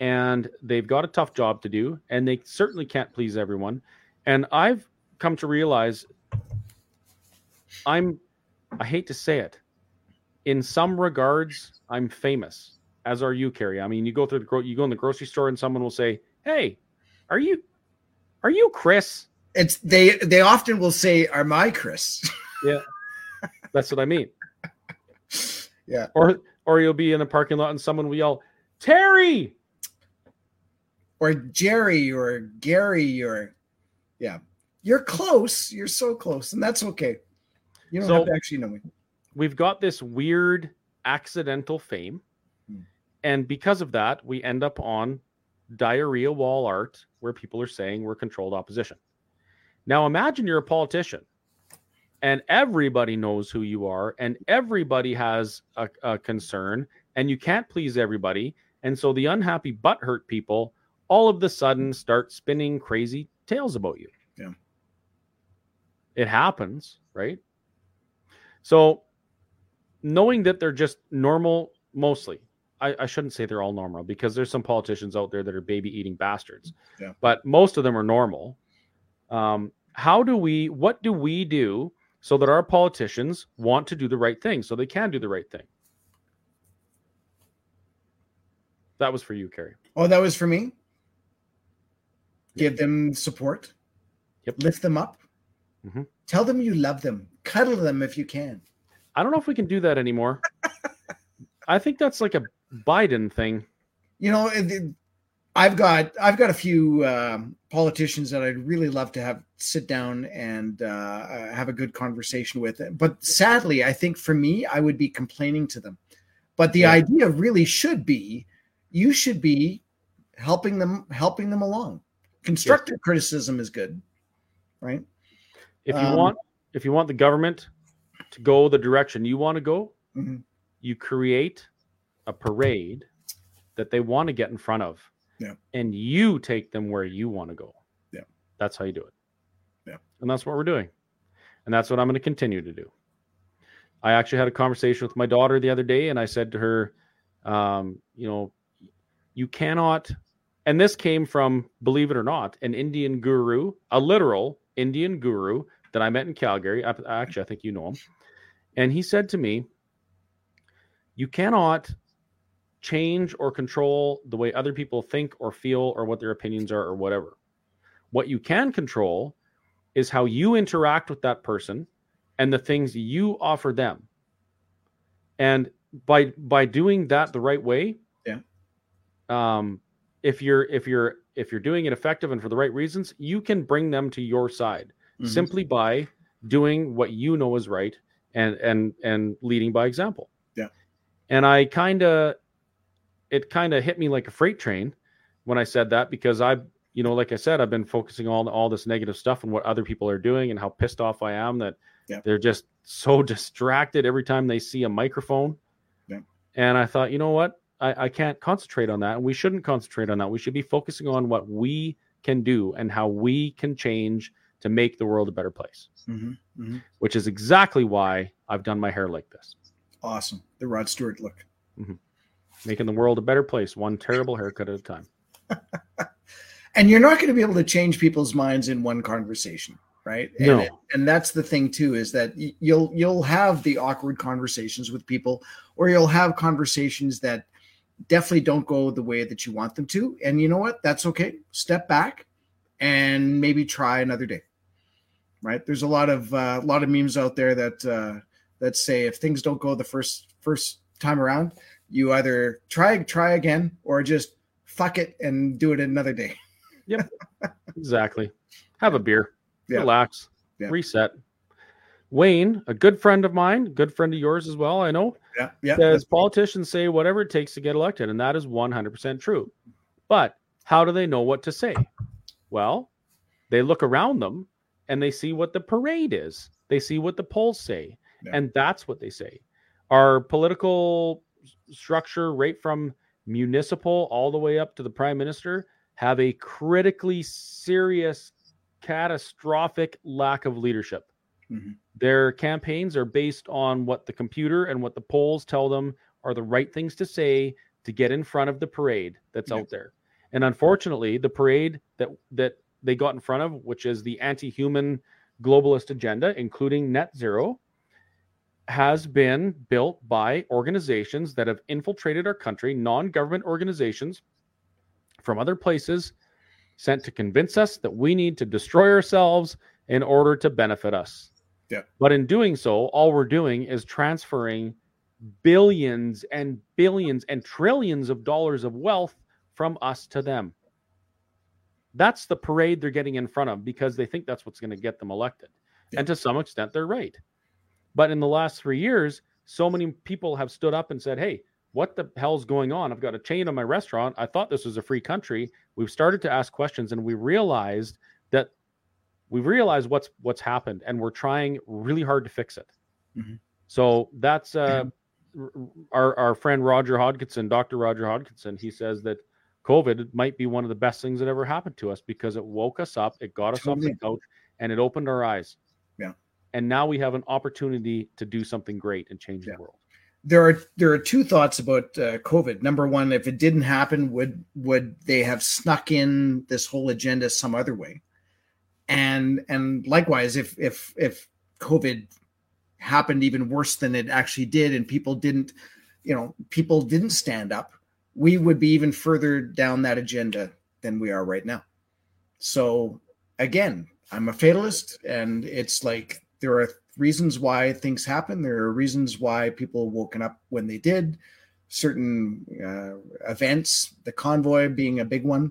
and they've got a tough job to do, and they certainly can't please everyone. And I've come to realize I'm, I hate to say it, in some regards, I'm famous, as are you, Kerry. I mean, you go through the gro- you go in the grocery store, and someone will say, "Hey, are you, are you Chris?" It's they they often will say, Are my Chris? Yeah. That's what I mean. Yeah. Or or you'll be in a parking lot and someone will yell, Terry. or Jerry or Gary or yeah. You're close. You're so close. And that's okay. You don't So- have to actually know me. We've got this weird accidental fame. Hmm. And because of that, we end up on diarrhea wall art where people are saying we're controlled opposition. Now imagine you're a politician and everybody knows who you are and everybody has a, a concern and you can't please everybody. And so the unhappy butthurt people all of the sudden start spinning crazy tales about you. Yeah. It happens, right? So knowing that they're just normal mostly. I, I shouldn't say they're all normal because there's some politicians out there that are baby eating bastards. Yeah. But most of them are normal. Um, how do we what do we do so that our politicians want to do the right thing so they can do the right thing? That was for you, Kerry. Oh, that was for me. Give them support. Yep. Lift them up. Mhm. Tell them you love them. Cuddle them if you can. I don't know if we can do that anymore. I think that's like a Biden thing. You know, I've got I've got a few um, politicians that I'd really love to have sit down and uh, uh, have a good conversation with. But sadly, I think for me, I would be complaining to them. But the Yeah. idea really should be, you should be helping them helping them along. Constructive criticism is good, right? If you Um, want if you want the government to go the direction you want to go, Mhm. you create a parade that they want to get in front of. Yeah. And you take them where you want to go. Yeah. That's how you do it. Yeah. And that's what we're doing. And that's what I'm going to continue to do. I actually had a conversation with my daughter the other day and I said to her, um, you know, you cannot and this came from believe it or not an indian guru a literal indian guru that i met in calgary. I, actually i think you know him. And he said to me you cannot change or control the way other people think or feel or what their opinions are or whatever. What you can control is how you interact with that person and the things you offer them. And by by doing that the right way Yeah. um if you're if you're if you're doing it effective and for the right reasons you can bring them to your side Mhm. simply by doing what you know is right and and and leading by example Yeah. and i kind of it kind of hit me like a freight train when i said that because i you know like i said i've been focusing on all this negative stuff and what other people are doing and how pissed off i am that Yeah. they're just so distracted every time they see a microphone Yeah. and i thought you know what I, I can't concentrate on that and we shouldn't concentrate on that we should be focusing on what we can do and how we can change to make the world a better place Mhm. Mhm. which is exactly why i've done my hair like this Awesome. The Rod Stewart look. making the world a better place one terrible haircut at a time And you're not going to be able to change people's minds in one conversation, right? And, No. and that's the thing too is that you'll you'll have the awkward conversations with people, or you'll have conversations that definitely don't go the way that you want them to. And you know what? That's okay. Step back and maybe try another day. Right? There's a lot of uh, a lot of memes out there that uh, that say if things don't go the first first time around, you either try try again or just fuck it and do it another day. Yep. exactly have a beer Yeah. relax Yeah. reset wayne a good friend of mine good friend of yours as well i know Yeah, yeah. says politicians say whatever it takes to get elected, and that is 100% true. But how do they know what to say? Well, they look around them and they see what the parade is. They see what the polls say, Yeah. and that's what they say. Our political structure, right from municipal all the way up to the prime minister, have a critically serious, catastrophic lack of leadership. Mhm. Their campaigns are based on what the computer and what the polls tell them are the right things to say to get in front of the parade that's Yeah. out there. And unfortunately, the parade that that they got in front of, which is the anti-human globalist agenda, including net zero, has been built by organizations that have infiltrated our country, non-government organizations from other places, sent to convince us that we need to destroy ourselves in order to benefit us. Yeah. But in doing so, all we're doing is transferring billions and billions and trillions of dollars of wealth from us to them. That's the parade they're getting in front of because they think that's what's going to get them elected. Yeah. And to some extent, they're right. But in the last three years, so many people have stood up and said, Hey, what the hell's going on? I've got a chain on my restaurant. I thought this was a free country. We've started to ask questions and we realized we realized what's what's happened and we're trying really hard to fix it. Mhm. So that's uh, our our friend Roger Hodgkinson, Dr. Roger Hodgkinson. He says that COVID might be one of the best things that ever happened to us because it woke us up, it got us off the couch, and it opened our eyes. Yeah. And now we have an opportunity to do something great and change Yeah. the world. there are there are two thoughts about uh, COVID. Number one, if it didn't happen, would would they have snuck in this whole agenda some other way? And and likewise, if if if COVID happened even worse than it actually did, and people didn't, you know, people didn't stand up, we would be even further down that agenda than we are right now. So again, I'm a fatalist, and it's like there are reasons why things happen. There are reasons why people woken up when they did. Certain uh, events, the convoy being a big one,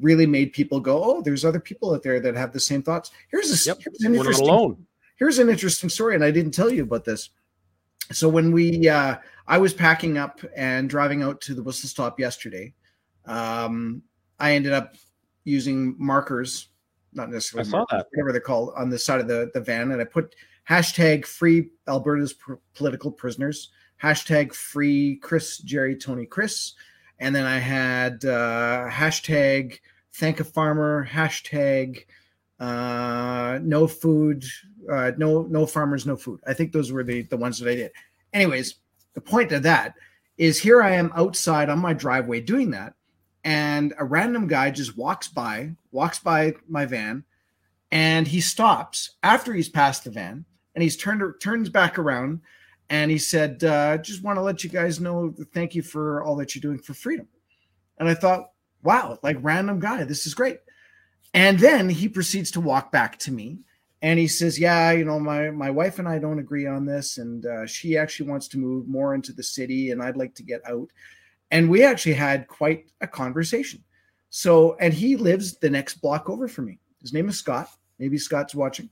really made people go, "Oh, there's other people out there that have the same thoughts." Here's a Yep. here's an We're not interesting alone. here's an interesting story, and I didn't tell you about this. So when we, uh, I was packing up and driving out to the whistle stop yesterday. Um, I ended up using markers, not necessarily markers, whatever they're called, on the side of the the van, and I put hashtag free Alberta's pr- political prisoners, hashtag free Chris Jerry Tony Chris, and then I had uh, hashtag thank a farmer, hashtag uh, no food, uh, no no farmers, no food. I think those were the the ones that I did. Anyways, the point of that is here I am outside on my driveway doing that, and a random guy just walks by, walks by my van, and he stops after he's passed the van, and he's turned turns back around, and he said, uh, "Just want to let you guys know, thank you for all that you're doing for freedom." And I thought, wow, like random guy, this is great. And then he proceeds to walk back to me and he says, "Yeah, you know, my my wife and I don't agree on this, and uh, she actually wants to move more into the city, and I'd like to get out." And we actually had quite a conversation. So, and he lives the next block over from me. His name is Scott. Maybe Scott's watching.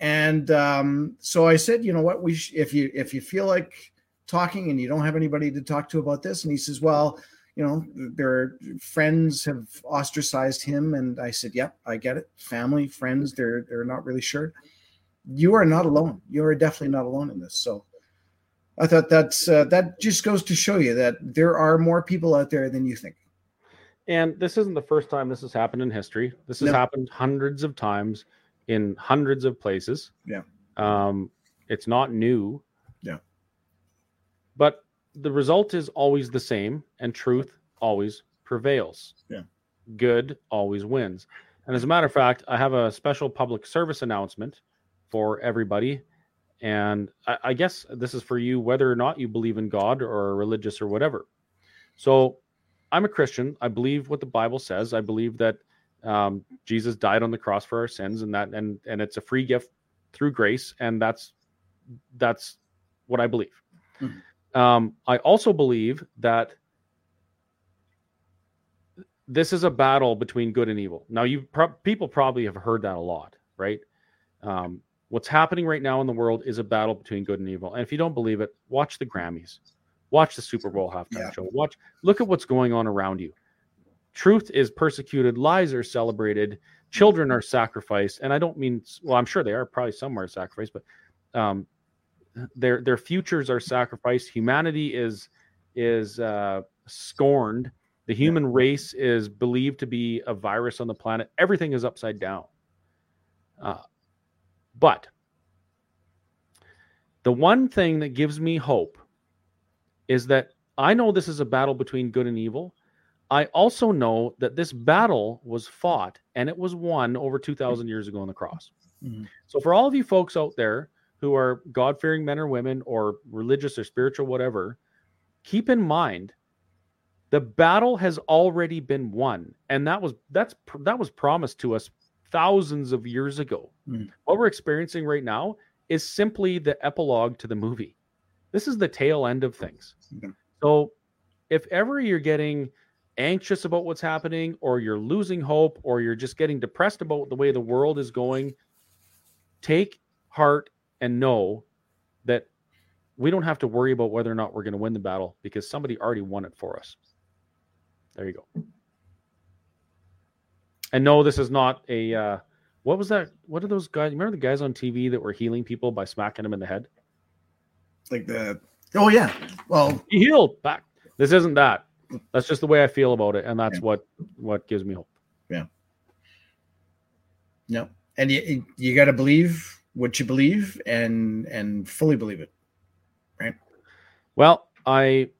And um, so I said, you know what, we sh- if you if you feel like talking and you don't have anybody to talk to about this, and he says, well, you know, their friends have ostracized him, and I said, yep, I get it. Family, friends, they're they're not really sure. You are not alone. You are definitely not alone in this. So. I thought that's uh, that just goes to show you that there are more people out there than you think. And this isn't the first time this has happened in history. This has No. happened hundreds of times in hundreds of places. Yeah. Um, it's not new. Yeah. But the result is always the same, and truth always prevails. Yeah. Good always wins. And as a matter of fact, I have a special public service announcement for everybody. And I, I guess this is for you, whether or not you believe in God or religious or whatever. So I'm a Christian. I believe what the Bible says. I believe that um, Jesus died on the cross for our sins, and that and and it's a free gift through grace, and that's that's what I believe. Mhm. Um, I also believe that this is a battle between good and evil. Now, you pro- people probably have heard that a lot, right? Um, what's happening right now in the world is a battle between good and evil. And if you don't believe it, watch the Grammys, watch the Super Bowl halftime Yeah. show, watch, look at what's going on around you. Truth is persecuted, lies are celebrated, children are sacrificed, and I don't mean well, I'm sure they are probably somewhere sacrificed, but um, their their futures are sacrificed. Humanity is is uh, scorned. The human race is believed to be a virus on the planet. Everything is upside down. Uh, but the one thing that gives me hope is that I know this is a battle between good and evil. I also know that this battle was fought and it was won over 2,000 years ago on the cross. Mhm. So, for all of you folks out there who are God fearing men or women or religious or spiritual, whatever, keep in mind the battle has already been won and that was that's that was promised to us thousands of years ago Mm. what we're experiencing right now is simply the epilogue to the movie this is the tail end of things Yeah. so if ever you're getting anxious about what's happening or you're losing hope or you're just getting depressed about the way the world is going take heart and know that we don't have to worry about whether or not we're going to win the battle because somebody already won it for us there you go. And no, this is not a. Uh, what was that? What are those guys? Remember the guys on TV that were healing people by smacking them in the head? Like the oh yeah, well He healed back. This isn't that. That's just the way I feel about it, and that's Yeah. what what gives me hope. Yeah. No, and you you got to believe what you believe and and fully believe it. Right? Well, I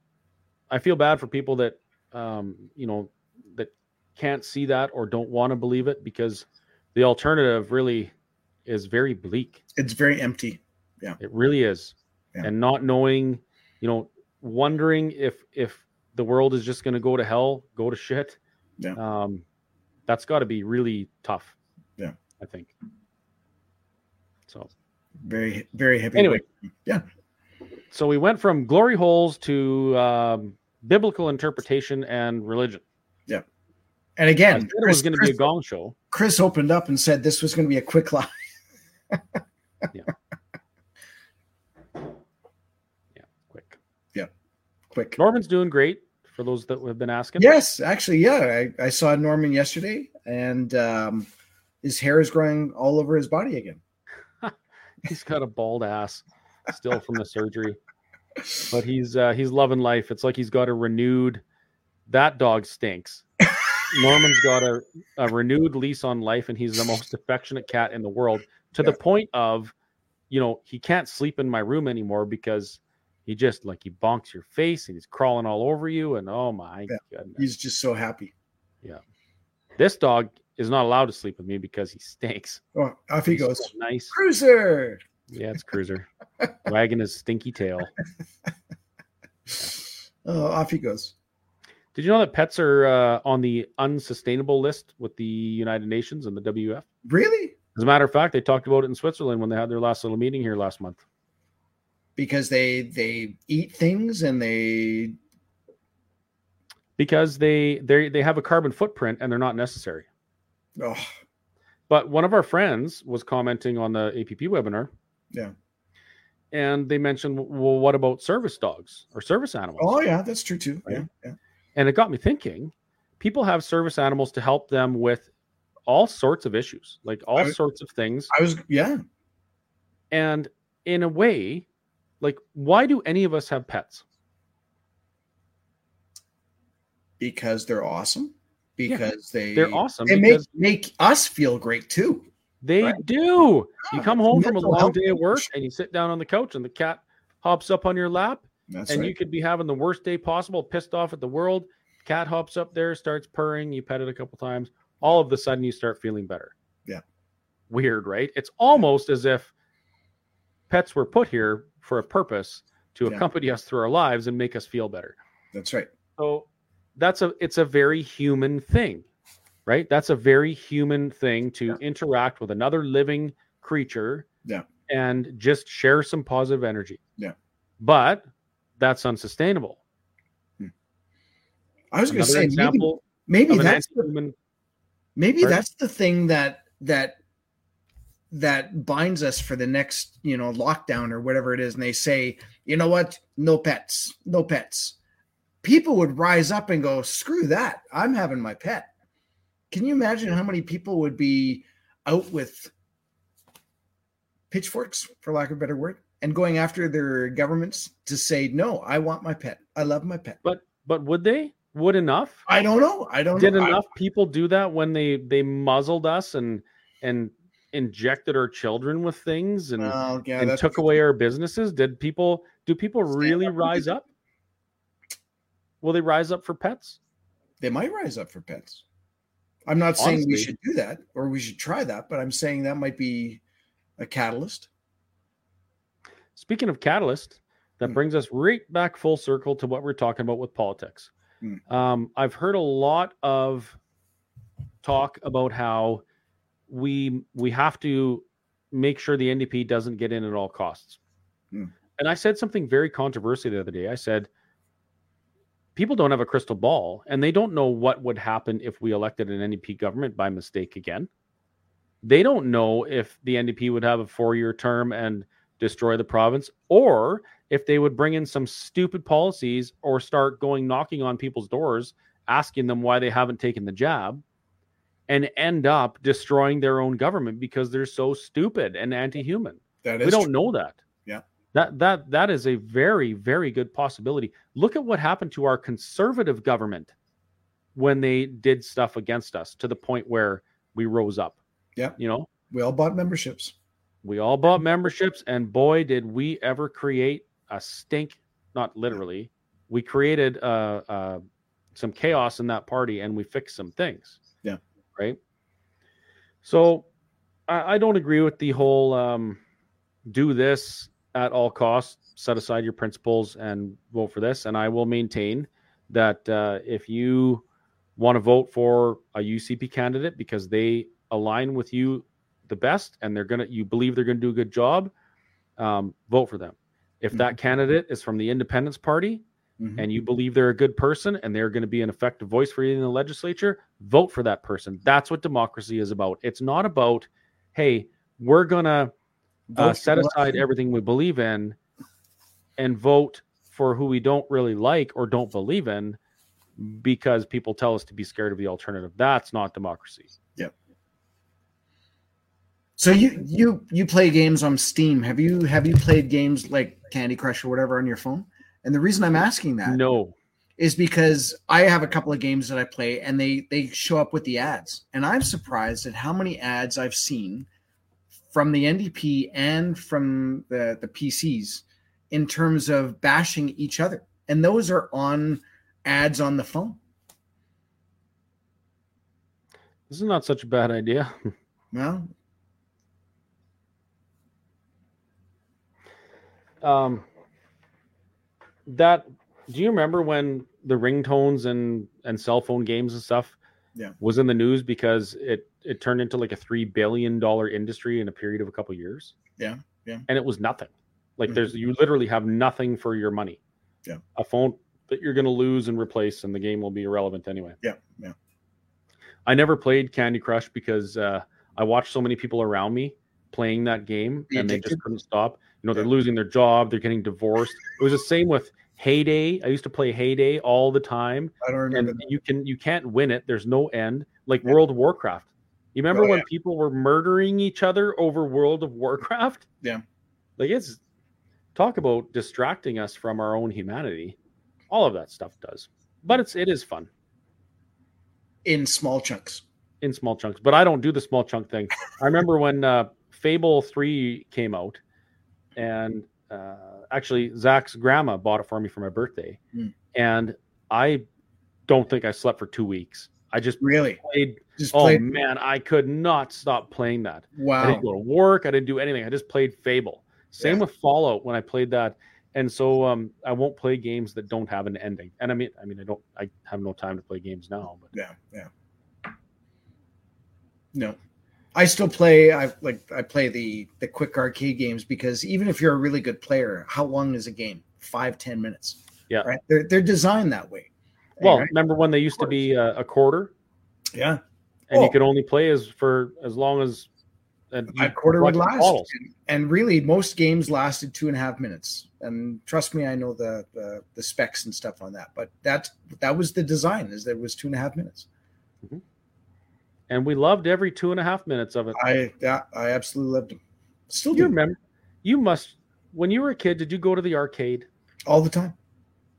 I feel bad for people that um, you know that can't see that or don't want to believe it because the alternative really is very bleak. It's very empty. Yeah, it really is. Yeah. And not knowing, you know, wondering if if the world is just going to go to hell, go to shit. Yeah. Um, that's got to be really tough. Yeah. I think. So Very, very heavy. Anyway. Yeah. so we went from glory holes to um, biblical interpretation and religion. Yeah. And again, said it was going to be a gong show. Chris opened up and said this was going to be a quick live. Yeah. Yeah. Quick. Yeah. Quick. Norman's doing great. For those that have been asking. Yes, actually, yeah. I, I saw Norman yesterday, and um, his hair is growing all over his body again. he's got a bald ass still from the surgery but he's uh he's loving life it's like he's got a renewed that dog stinks norman's got a, a renewed lease on life and he's the most affectionate cat in the world to the point of you know he can't sleep in my room anymore because he just like he bonks your face and he's crawling all over you and oh my Yeah. goodness He's just so happy. Yeah. This dog is not allowed to sleep with me because he stinks Oh, off he He's goes. so nice Cruiser. yeah it's cruiser wagging his stinky tail Oh, off he goes. Did you know that pets are uh, on the unsustainable list with the United Nations and the WF? Really? As a matter of fact, they talked about it in Switzerland when they had their last little meeting here last month. Because they they eat things and they Because they they they have a carbon footprint and they're not necessary. oh But one of our friends was commenting on the APP webinar. Yeah. And they mentioned, well, what about service dogs or service animals? oh yeah, that's true too. Yeah, Right. yeah. And it got me thinking people have service animals to help them with all sorts of issues, like all sorts of things. I was yeah. And in a way, like, why do any of us have pets? Because they're awesome. Because they They're awesome They make make us feel great too. they right. do. You come home from a long day at work and you sit down on the couch and the cat hops up on your lap That's and right. you could be having the worst day possible, pissed off at the world. Cat hops up there, starts purring, you pet it a couple times. All of a sudden you start feeling better. Yeah. Weird, right? It's almost as if pets were put here for a purpose to Yeah. accompany us through our lives and make us feel better. That's right. So that's a it's a very human thing, right? That's a very human thing to Yeah. interact with another living creature Yeah. and just share some positive energy. Yeah. But that's unsustainable. Hmm. I was going to say maybe, maybe that's the, maybe that's the thing that that that binds us for the next you know lockdown or whatever it is and they say you know what? No pets. No pets. People would rise up and go screw that. I'm having my pet. Can you imagine how many people would be out with pitchforks for lack of a better word and going after their governments to say no i want my pet. I love my pet. But but would they? Would enough? i don't know. I don't Did know. I- enough people do that when they they muzzled us and and injected our children with things and yeah, and took away our businesses did people do people really up rise up will they rise up for pets they might rise up for pets. I'm not saying we should do that or we should try that, but I'm saying that might be a catalyst. speaking of catalyst that Hmm. brings us right back full circle to what we're talking about with politics Hmm. um, i've heard a lot of talk about how we we have to make sure the ndp doesn't get in at all costs. Hmm. and i said something very controversial the other day. I said people don't have a crystal ball and they don't know what would happen if we elected an ndp government by mistake again. They don't know if the ndp would have a four-year term and destroy the province or if they would bring in some stupid policies or start going knocking on people's doors asking them why they haven't taken the jab and end up destroying their own government because they're so stupid and anti-human That is we don't true. know that Yeah. that that that is a very very good possibility look at what happened to our conservative government when they did stuff against us to the point where we rose up Yeah. you know we all bought memberships. we all bought memberships, and boy, did we ever create a stink not literally. We created uh, uh, some chaos in that party, and we fixed some things. Right. So, I, I don't agree with the whole um, do this at all costs, set aside your principles, and vote for this. And I will maintain that uh, if you want to vote for a UCP candidate because they align with you the best and they're gonna you believe they're gonna do a good job, um, vote for them. If that candidate is from the Independence Party Mhm. and you believe they're a good person and they're going to be an effective voice for you in the legislature, vote for that person. That's what democracy is about. It's not about, hey, we're gonna uh, set aside everything we believe in and vote for who we don't really like or don't believe in because people tell us to be scared of the alternative. That's not democracy. Yep. So you you you play games on Steam. Have you have you played games like Candy Crush or whatever on your phone? And the reason I'm asking that No. is because I have a couple of games that I play and they they show up with the ads. And I'm surprised at how many ads I've seen from the NDP and from the, the PCs in terms of bashing each other. And those are on ads on the phone. This is not such a bad idea. Well, um that do you remember when the ringtones and and cell phone games and stuff Yeah. was in the news because it it turned into like a three billion dollar industry in a period of a couple years Yeah, yeah. and it was nothing like Mhm. there's you literally have nothing for your money Yeah. a phone that you're going to lose and replace and the game will be irrelevant anyway yeah, yeah. i never played candy crush because uh, i watched so many people around me playing that game and they just couldn't stop you know they're Yeah. losing their job they're getting divorced it was the same with Hay Day i used to play Hay Day all the time I don't remember. and that. you can you can't win it there's no end like Yeah. world of warcraft you remember Oh, when yeah. people were murdering each other over world of warcraft Yeah. like it's talk about distracting us from our own humanity all of that stuff does but it's it is fun in small chunks. in small chunks but i don't do the small chunk thing i remember when uh fable 3 came out and uh actually zach's grandma bought it for me for my birthday Hmm. and i don't think i slept for two weeks i just Really? played Just oh play. man i could not stop playing that Wow! i didn't go to work i didn't do anything i just played fable same Yeah. with fallout when i played that and so um i won't play games that don't have an ending and i mean i mean i don't i have no time to play games now but Yeah, yeah. No, I still play. I like I play the the quick arcade games because even if you're a really good player, how long is a game? Five ten minutes. Yeah. right. They're they're designed that way. well Right? remember when they used to be uh, a quarter yeah, and you Oh. could only play as for as long as a quarter would last, and, and really most games lasted two and a half minutes. And trust me, I know the, the the specs and stuff on that. But that that was the design is that it was two and a half minutes. And we loved every two and a half minutes of it I yeah, I absolutely loved them. Still you remember you must when you were a kid did you go to the arcade all the time.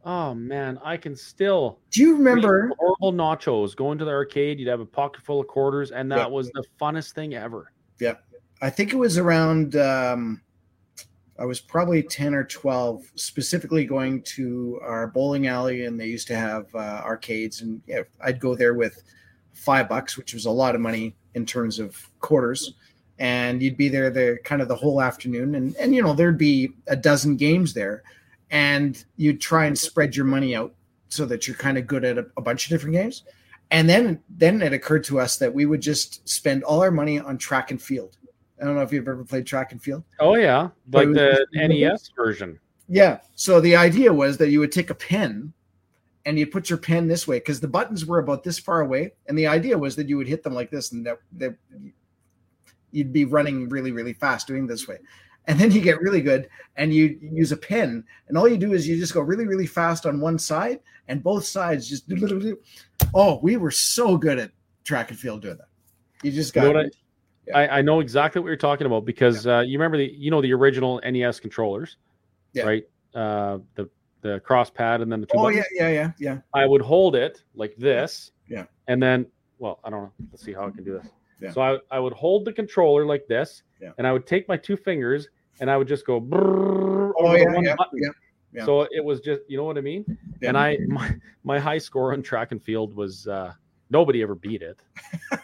oh man i can still Do you remember? horrible nachos going to the arcade you'd have a pocket full of quarters and that Yeah. was the funnest thing ever Yeah, I think it was around. Um, I was probably ten or twelve, specifically going to our bowling alley, and they used to have uh, arcades, and yeah, I'd go there with five bucks, which was a lot of money in terms of quarters, and you'd be there the kind of the whole afternoon, and and you know there'd be a dozen games there, and you'd try and spread your money out so that you're kind of good at a, a bunch of different games. And then then it occurred to us that we would just spend all our money on track and field. I don't know if you've ever played track and field. oh yeah like the nes version Yeah. So the idea was that you would take a pen and you'd put your pen this way because the buttons were about this far away. And the idea was that you would hit them like this and that, that you'd be running really, really fast doing this way. And then you get really good and you use a pen. And all you do is you just go really, really fast on one side and both sides just. Oh, we were so good at track and field doing that. You just You got know what Yeah. I, I know exactly what you're talking about because uh, you remember the you know the original nes controllers Yeah. right uh, the the cross pad and then the two Oh buttons. yeah, yeah, yeah, yeah. I would hold it like this. Yeah. And then, well, I don't know. Let's see how I can do this. Yeah. So I, I would hold the controller like this, Yeah. and I would take my two fingers and I would just go Oh yeah, one yeah, button. yeah. So it was just, you know what I mean? And I, my, my high score on track and field was uh, nobody ever beat it.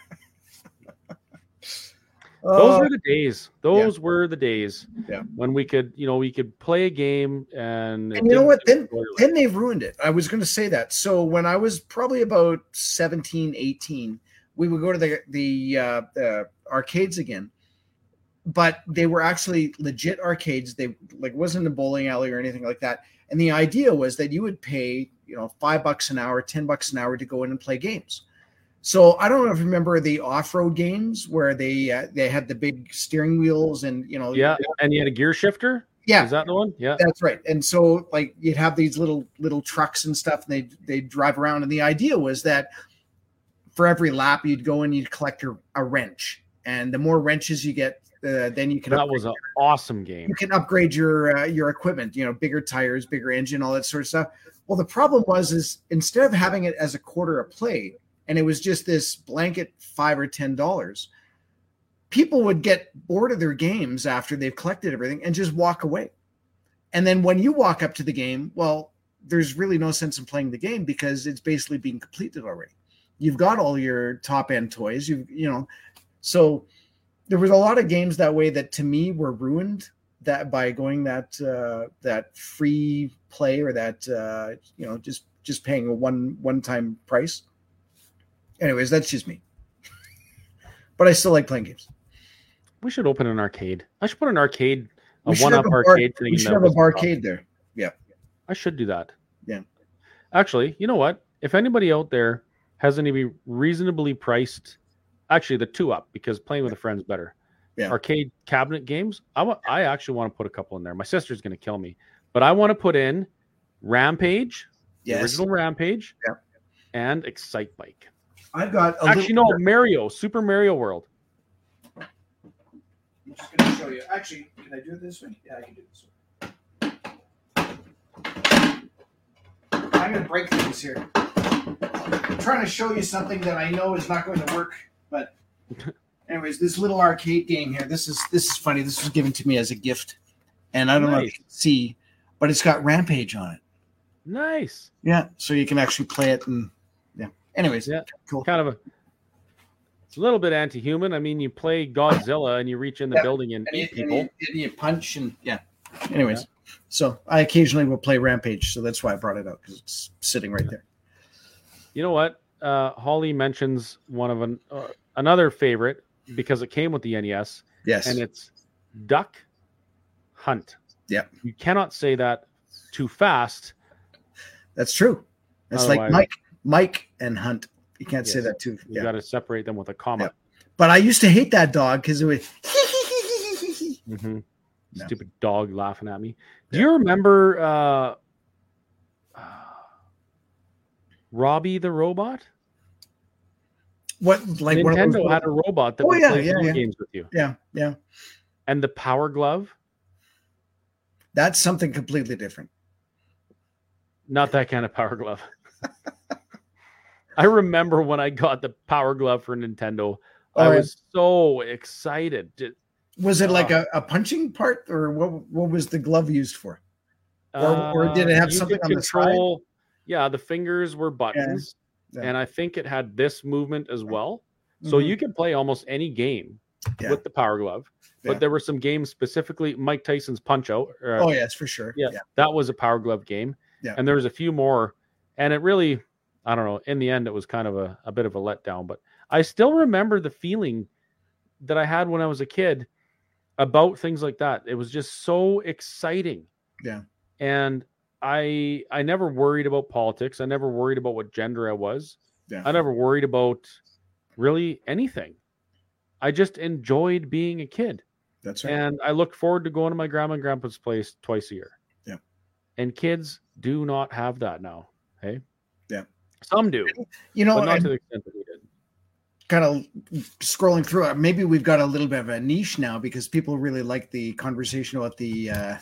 Those Oh, were the days. Those were the days Yeah. when we could, you know, we could play a game and. And you know what? Then, then they've ruined it. I was going to say that. So when I was probably about 17, 18, we would go to the the, uh, the arcades again, but they were actually legit arcades. They like wasn't a bowling alley or anything like that. And the idea was that you would pay, you know, five bucks an hour, ten bucks an hour to go in and play games. So I don't know if you remember the off-road games where they uh, they had the big steering wheels and you know Yeah. And you had a gear shifter? yeah Is that the one? Yeah. that's right. And so like you'd have these little little trucks and stuff, and they they drive around. And the idea was that for every lap you'd go and you'd collect a, a wrench, and the more wrenches you get, uh, then you can That upgrade, was an awesome game. you can upgrade your uh, your equipment. You know, bigger tires, bigger engine, all that sort of stuff. Well, the problem was is instead of having it as a quarter a play, and it was just this blanket five or ten dollars. People would get bored of their games after they've collected everything and just walk away. And then when you walk up to the game, well, there's really no sense in playing the game because it's basically being completed already. You've got all your top end toys. You you know, so there was a lot of games that way that to me were ruined that by going that uh, that free play or that uh, you know just just paying a one one time price. Anyways, that's just me. but I still like playing games. We should open an arcade. I should put an arcade, a one up have bar- arcade thing. We should have a barcade there. Yeah. I should do that. Yeah. Actually, you know what? If anybody out there has any reasonably priced, actually the two up because playing with a friend's better. Yeah. Arcade cabinet games. I want. I actually want to put a couple in there. My sister's going to kill me, but I want to put in Rampage, Yes, original Rampage, Yeah. and Excitebike. I've got. A Actually, no, Mario, Super Mario World. I'm just going to show you. Actually, can I do it this way? Yeah, I can do this way. I'm going to break things here. I'm trying to show you something that I know is not going to work, but anyways, this little arcade game here. This is this is funny. This was given to me as a gift, and I don't know if you can see, but it's got Rampage on it. Nice. Yeah, so you can actually play it and. Anyways, Yeah. cool. Kind of a. It's a little bit anti-human. I mean, you play Godzilla and you reach in the Yeah. building and, And you, eat and people. you, and you punch and yeah. Anyways, so I occasionally will play Rampage, so that's why I brought it out because it's sitting right there. You know what? Uh, Holly mentions one of an, uh, another favorite because it came with the NES, Yes, and it's Duck Hunt. Yeah. You cannot say that too fast. that's true. That's like Mike, Mike and Hunt. You can't say that too. You Yeah. got to separate them with a comma. But I used to hate that dog because it was. Mhm. No. Stupid dog laughing at me. Do you remember uh, uh, Robbie the robot? what like Nintendo had a robot that Oh, would yeah, play yeah, yeah. games with you. yeah, yeah. And the Power Glove, That's something completely different. not that kind of Power Glove. I remember when I got the Power Glove for Nintendo. I Oh, was so excited. Was it like Uh, a, a punching part, or what? What was the glove used for? Or- or did it have Uh, something on the side? Yeah, the fingers were buttons, Yeah. and I think it had this movement as well. So Mhm. you could play almost any game Yeah. with the Power Glove. But Yeah. there were some games specifically Mike Tyson's Punch Out. uh, Oh yes, for sure. yeah, that was a Power Glove game. Yeah. And there was a few more, and it really, I don't know. In the end, it was kind of a, a bit of a letdown. But I still remember the feeling that I had when I was a kid about things like that. It was just so exciting. Yeah. And I I never worried about politics. I never worried about what gender I was. Yeah. I never worried about really anything. I just enjoyed being a kid. That's right. And I looked forward to going to my grandma and grandpa's place twice a year. Yeah. And kids do not have that now. Hey. Some do, you know, not to the extent that we did. kind of scrolling through it. Maybe we've got a little bit of a niche now because people really like the conversation about the uh,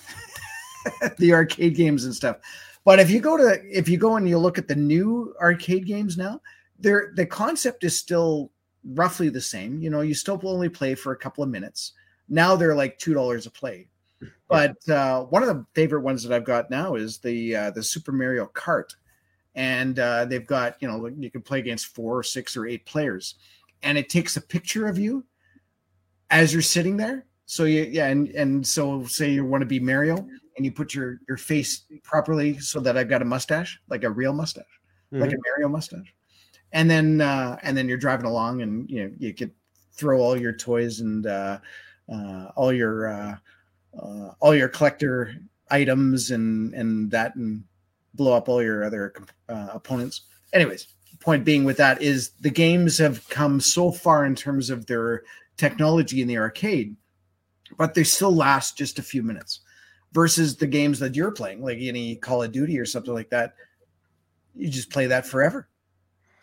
the arcade games and stuff. But if you go to if you go and you look at the new arcade games now, they're the concept is still roughly the same. You know, you still only play for a couple of minutes. Now they're like two dollars a play. But uh, one of the favorite ones that I've got now is the uh, the Super Mario Kart, and uh, they've got you know you can play against four, or six, or eight players, and it takes a picture of you as you're sitting there. So you yeah, and and so say you want to be Mario, and you put your your face properly so that I've got a mustache, like a real mustache, mm-hmm. like a Mario mustache, and then uh, and then you're driving along, and you know you could throw all your toys and uh, uh, all your uh, uh, all your collector items and and that and blow up all your other uh, opponents. Anyways, point being with that is the games have come so far in terms of their technology in the arcade, but they still last just a few minutes. Versus the games that you're playing, like any Call of Duty or something like that, you just play that forever.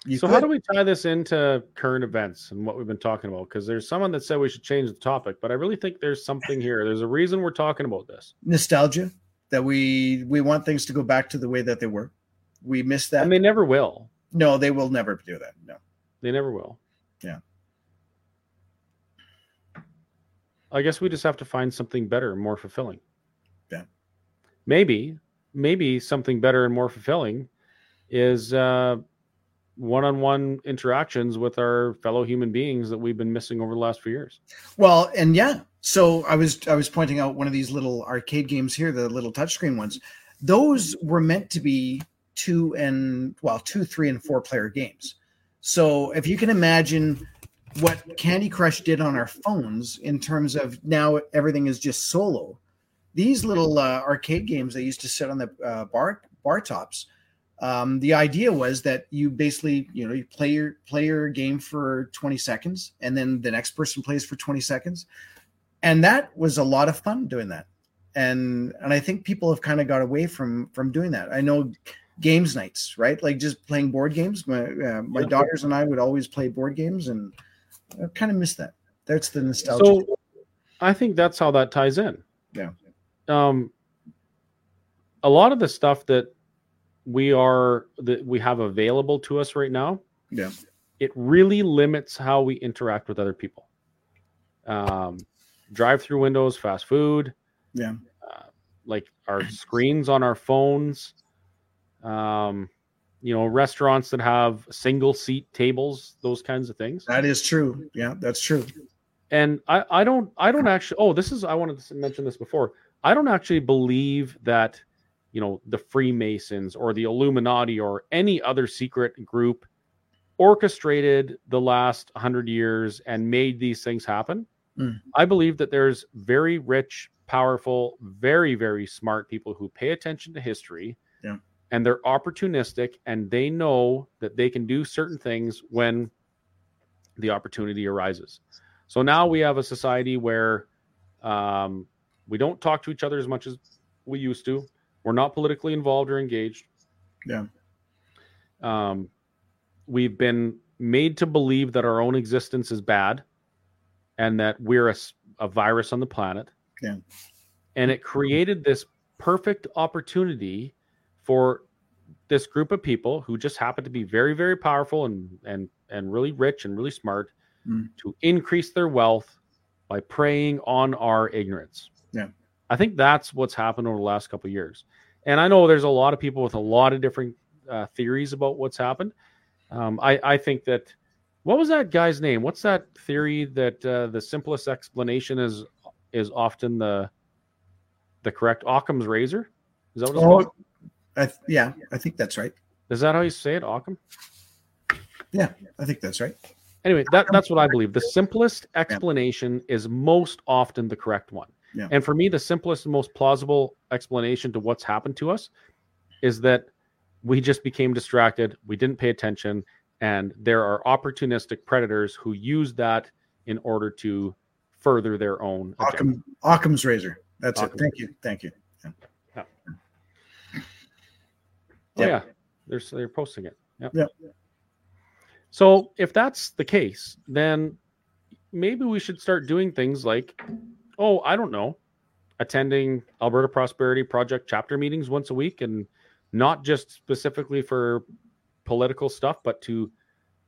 You so could. how do we tie this into current events and what we've been talking about? Because there's someone that said we should change the topic, but I really think there's something here. There's a reason we're talking about this. Nostalgia that we we want things to go back to the way that they were. We miss that, and they never will. No, they will never do that. No, they never will. Yeah. I guess we just have to find something better and more fulfilling. Yeah. Maybe, maybe something better and more fulfilling is uh, one-on-one interactions with our fellow human beings that we've been missing over the last few years. Well, and yeah, so I was I was pointing out one of these little arcade games here, the little touchscreen ones. Those were meant to be two and well, two, three, and four player games. So if you can imagine what Candy Crush did on our phones in terms of now everything is just solo. These little uh, arcade games that used to sit on the uh, bar bar tops um, the idea was that you basically you know you play your play your game for 20 seconds and then the next person plays for 20 seconds and that was a lot of fun doing that. And and i think people have kind of got away from from doing that. I know games nights right? Like just playing board games. My uh, my yeah. daughters and i would always play board games and i kind of miss that. That's the nostalgia. So i think that's how that ties in. Yeah. Um a lot of the stuff that we are that we have available to us right now, yeah, it really limits how we interact with other people. Um, drive-through windows, fast food, yeah, uh, like our screens on our phones. Um, you know, restaurants that have single seat tables, those kinds of things. That is true. Yeah, that's true. And I, I don't, I don't actually. Oh, this is. I wanted to mention this before. I don't actually believe that you know the freemasons or the illuminati or any other secret group orchestrated the last 100 years and made these things happen mm. i believe that there's very rich powerful very very smart people who pay attention to history yeah. and they're opportunistic and they know that they can do certain things when the opportunity arises so now we have a society where um, we don't talk to each other as much as we used to we're not politically involved or engaged. Yeah. Um, we've been made to believe that our own existence is bad and that we're a, a virus on the planet. Yeah. And it created this perfect opportunity for this group of people who just happen to be very, very powerful and and and really rich and really smart mm. to increase their wealth by preying on our ignorance. Yeah. I think that's what's happened over the last couple of years. And I know there's a lot of people with a lot of different uh, theories about what's happened. Um, I, I think that what was that guy's name? What's that theory that uh, the simplest explanation is is often the the correct Occam's razor? Is that what it's oh, called? I th- yeah, I think that's right. Is that how you say it, Occam? Yeah, I think that's right. Anyway, that, that's what I believe. The simplest explanation yeah. is most often the correct one. Yeah. And for me, the simplest and most plausible explanation to what's happened to us is that we just became distracted, we didn't pay attention, and there are opportunistic predators who use that in order to further their own. Occam, Occam's razor. That's Occam's it. Thank razor. you. Thank you. Yeah. yeah. Oh, yeah. They're they're posting it. Yeah. yeah. So if that's the case, then maybe we should start doing things like oh, I don't know, attending Alberta Prosperity Project chapter meetings once a week and not just specifically for political stuff, but to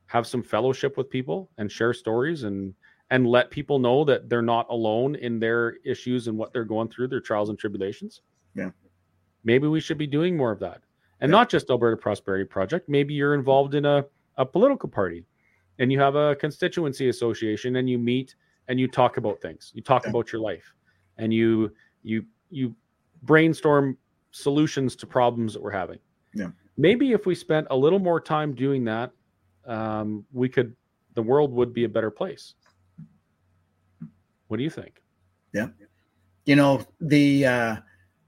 have some fellowship with people and share stories and and let people know that they're not alone in their issues and what they're going through, their trials and tribulations. Yeah. Maybe we should be doing more of that. And Yeah. not just Alberta Prosperity Project. Maybe you're involved in a, a political party and you have a constituency association and you meet and you talk about things. You talk Yeah. about your life and you you you brainstorm solutions to problems that we're having. Yeah. Maybe if we spent a little more time doing that, um, we could the world would be a better place. What do you think? Yeah, you know the uh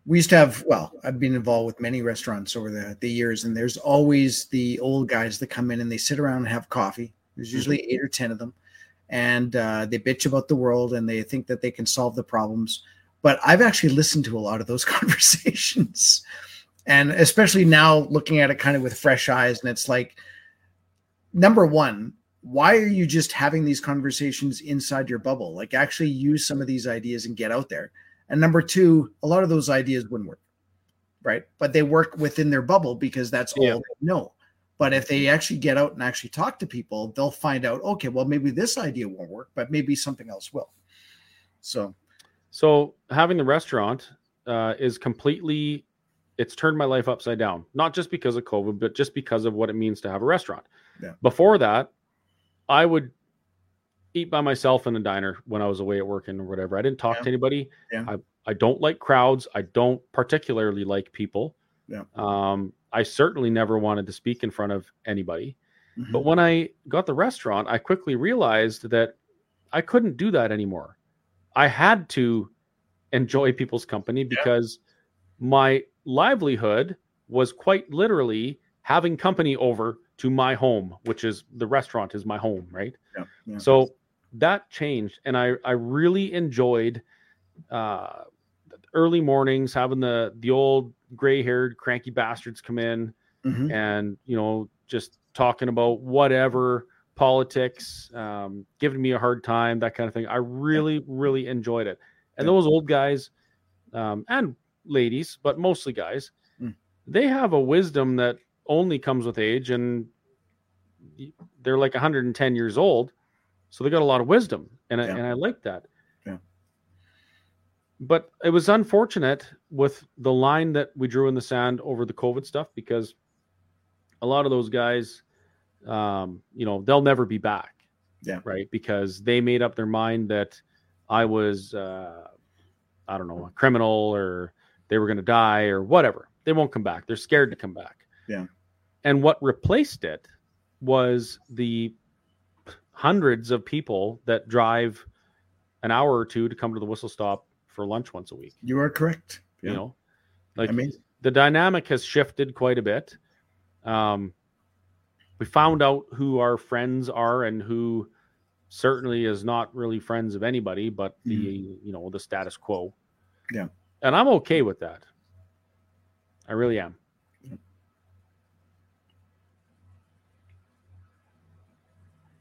we used to have well i've been involved with many restaurants over the, the years and there's always the old guys that come in and they sit around and have coffee. There's usually eight or ten of them. And uh, they bitch about the world and they think that they can solve the problems. But i've actually listened to a lot of those conversations and especially now looking at it kind of with fresh eyes and it's like number one why are you just having these conversations inside your bubble like actually use some of these ideas and get out there and number two, a lot of those ideas wouldn't work, right? But they work within their bubble because that's all they know. But if they actually get out and actually talk to people, they'll find out, okay, well, maybe this idea won't work, but maybe something else will. So, So having the restaurant uh, is completely it's turned my life upside down. Not just because of COVID, but just because of what it means to have a restaurant. Yeah. Before that, I would eat by myself in a diner when I was away at work and whatever. I didn't talk Yeah. to anybody. Yeah. I, I don't like crowds. I don't particularly like people. Yeah. Um, I certainly never wanted to speak in front of anybody. mhm. But when I got the restaurant, I quickly realized that I couldn't do that anymore. I had to enjoy people's company because my livelihood was quite literally having company over to my home, which is the restaurant is my home, right? yeah, yeah. So that changed, and I I really enjoyed uh, early mornings having the the old gray haired cranky bastards come in Mhm. and you know just talking about whatever politics um, giving me a hard time that kind of thing i really really enjoyed it and Yeah. those old guys um, and ladies but mostly guys Mm. they have a wisdom that only comes with age and they're like 110 years old so they got a lot of wisdom and, I, and i like that Yeah. but it was unfortunate with the line that we drew in the sand over the covid stuff because a lot of those guys um, you know they'll never be back Yeah. right because they made up their mind that i was uh, i don't know a criminal or they were going to die or whatever. They won't come back. They're scared to come back. Yeah. and what replaced it was the hundreds of people that drive an hour or two to come to the whistle stop for lunch once a week. You are correct. you know? Like I mean, the dynamic has shifted quite a bit. Um we found out who our friends are and who certainly is not really friends of anybody but the you know the status quo. Yeah. And i'm okay with that i really am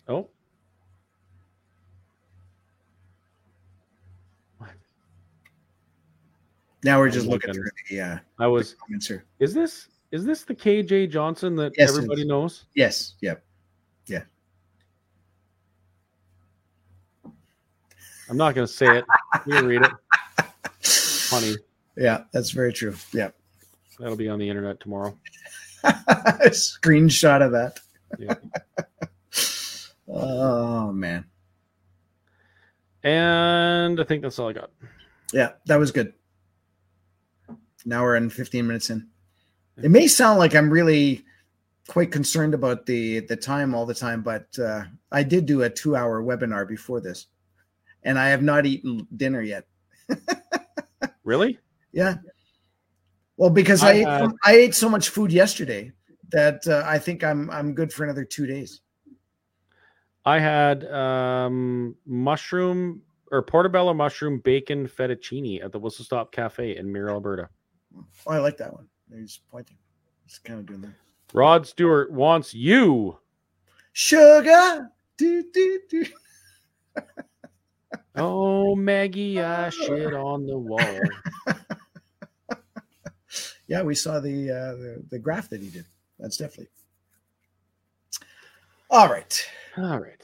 oh Now we're Oh just my looking through the uh, i was comments here. is this is this the kj johnson that Yes, everybody knows Yes. Yep. Yeah. yeah. I'm not going to say it you read it funny Yeah, that's very true. Yeah. that'll be on the internet tomorrow Screenshot of that. Yeah. oh man. And I think that's all I got. Yeah, that was good. Now we're in 15 minutes in. It may sound like I'm really quite concerned about the the time all the time, but uh, I did do a two hour webinar before this, and I have not eaten dinner yet. Really? Yeah. Well, because I I ate, had- I ate so much food yesterday that uh, I think I'm I'm good for another two days. I had um, mushroom or portobello mushroom bacon fettuccine at the Whistle Stop Cafe in Mirror, Alberta. Oh, I like that one. He's pointing. He's kind of doing that. Rod Stewart wants you. Sugar. Do, do, do. Oh, Maggie, I shit on the wall. Yeah, we saw the, uh, the the graph that he did. That's definitely. All right. All right.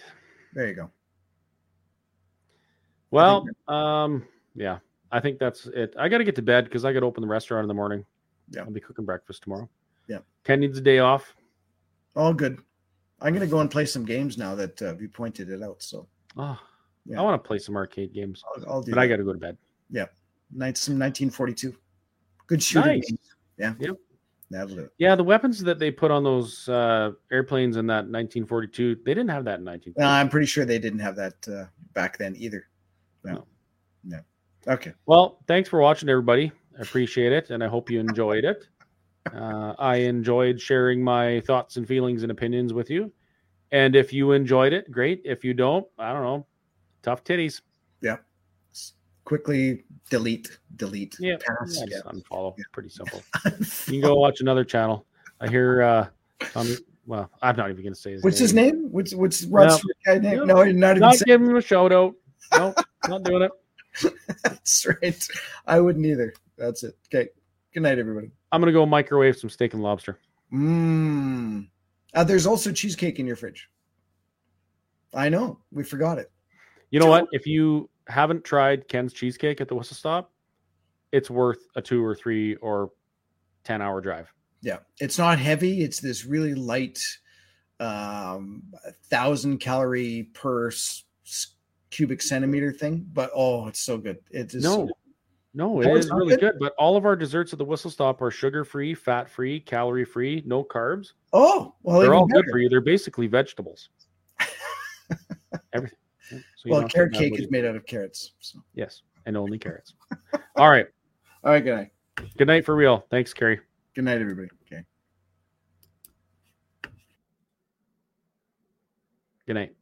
There you go. Well, um, yeah, I think that's it. I got to get to bed because I got to open the restaurant in the morning. Yeah. I'll be cooking breakfast tomorrow. Yeah. Ken needs a day off. All good. I'm gonna go and play some games now that uh, you pointed it out. So Oh, Yeah. I want to play some arcade games, I'll, I'll do. but that. I got to go to bed. Yeah. Night, some 1942. Good shooting. Nice. Yeah. Yep. That'll do. Yeah, the weapons that they put on those uh, airplanes in that 1942, they didn't have that in 1942. Uh, I'm pretty sure they didn't have that uh, back then either. No. No. No. Okay. Well, thanks for watching, everybody. I appreciate it, and I hope you enjoyed it. Uh, I enjoyed sharing my thoughts and feelings and opinions with you. And if you enjoyed it, great. If you don't, I don't know. Tough titties. S- Quickly delete, delete, Yeah, pass. Yeah, Yeah. unfollow. Pretty simple. You can go watch another channel. I hear. uh um, Well, I'm not even going to say his What's his name? What's what's Rod No. Guy name? No. No, you're not even Not saying giving him a shout out. No, not doing it. that's right. I wouldn't either. That's it. Okay. Good night, everybody. I'm going to go microwave some steak and lobster. Mmm. Uh, there's also cheesecake in your fridge. I know. We forgot it. You know what? If you haven't tried Ken's cheesecake at the Whistle Stop, it's worth a two or three or ten hour drive. Yeah. It's not heavy. It's this really light, um, thousand calorie per s- cubic centimeter thing. But oh, it's so good. It is No, no, it Oh, is really good? good. But all of our desserts at the Whistle Stop are sugar free, fat free, calorie free, no carbs. Oh, well, They're all good for you. They're basically vegetables. Everything. So well, don't have to carrot cake is made out of carrots. So. Yes, and only carrots. all right. All right. Good night. Good night for real. Thanks, Kerry. Good night, everybody. Okay. Good night.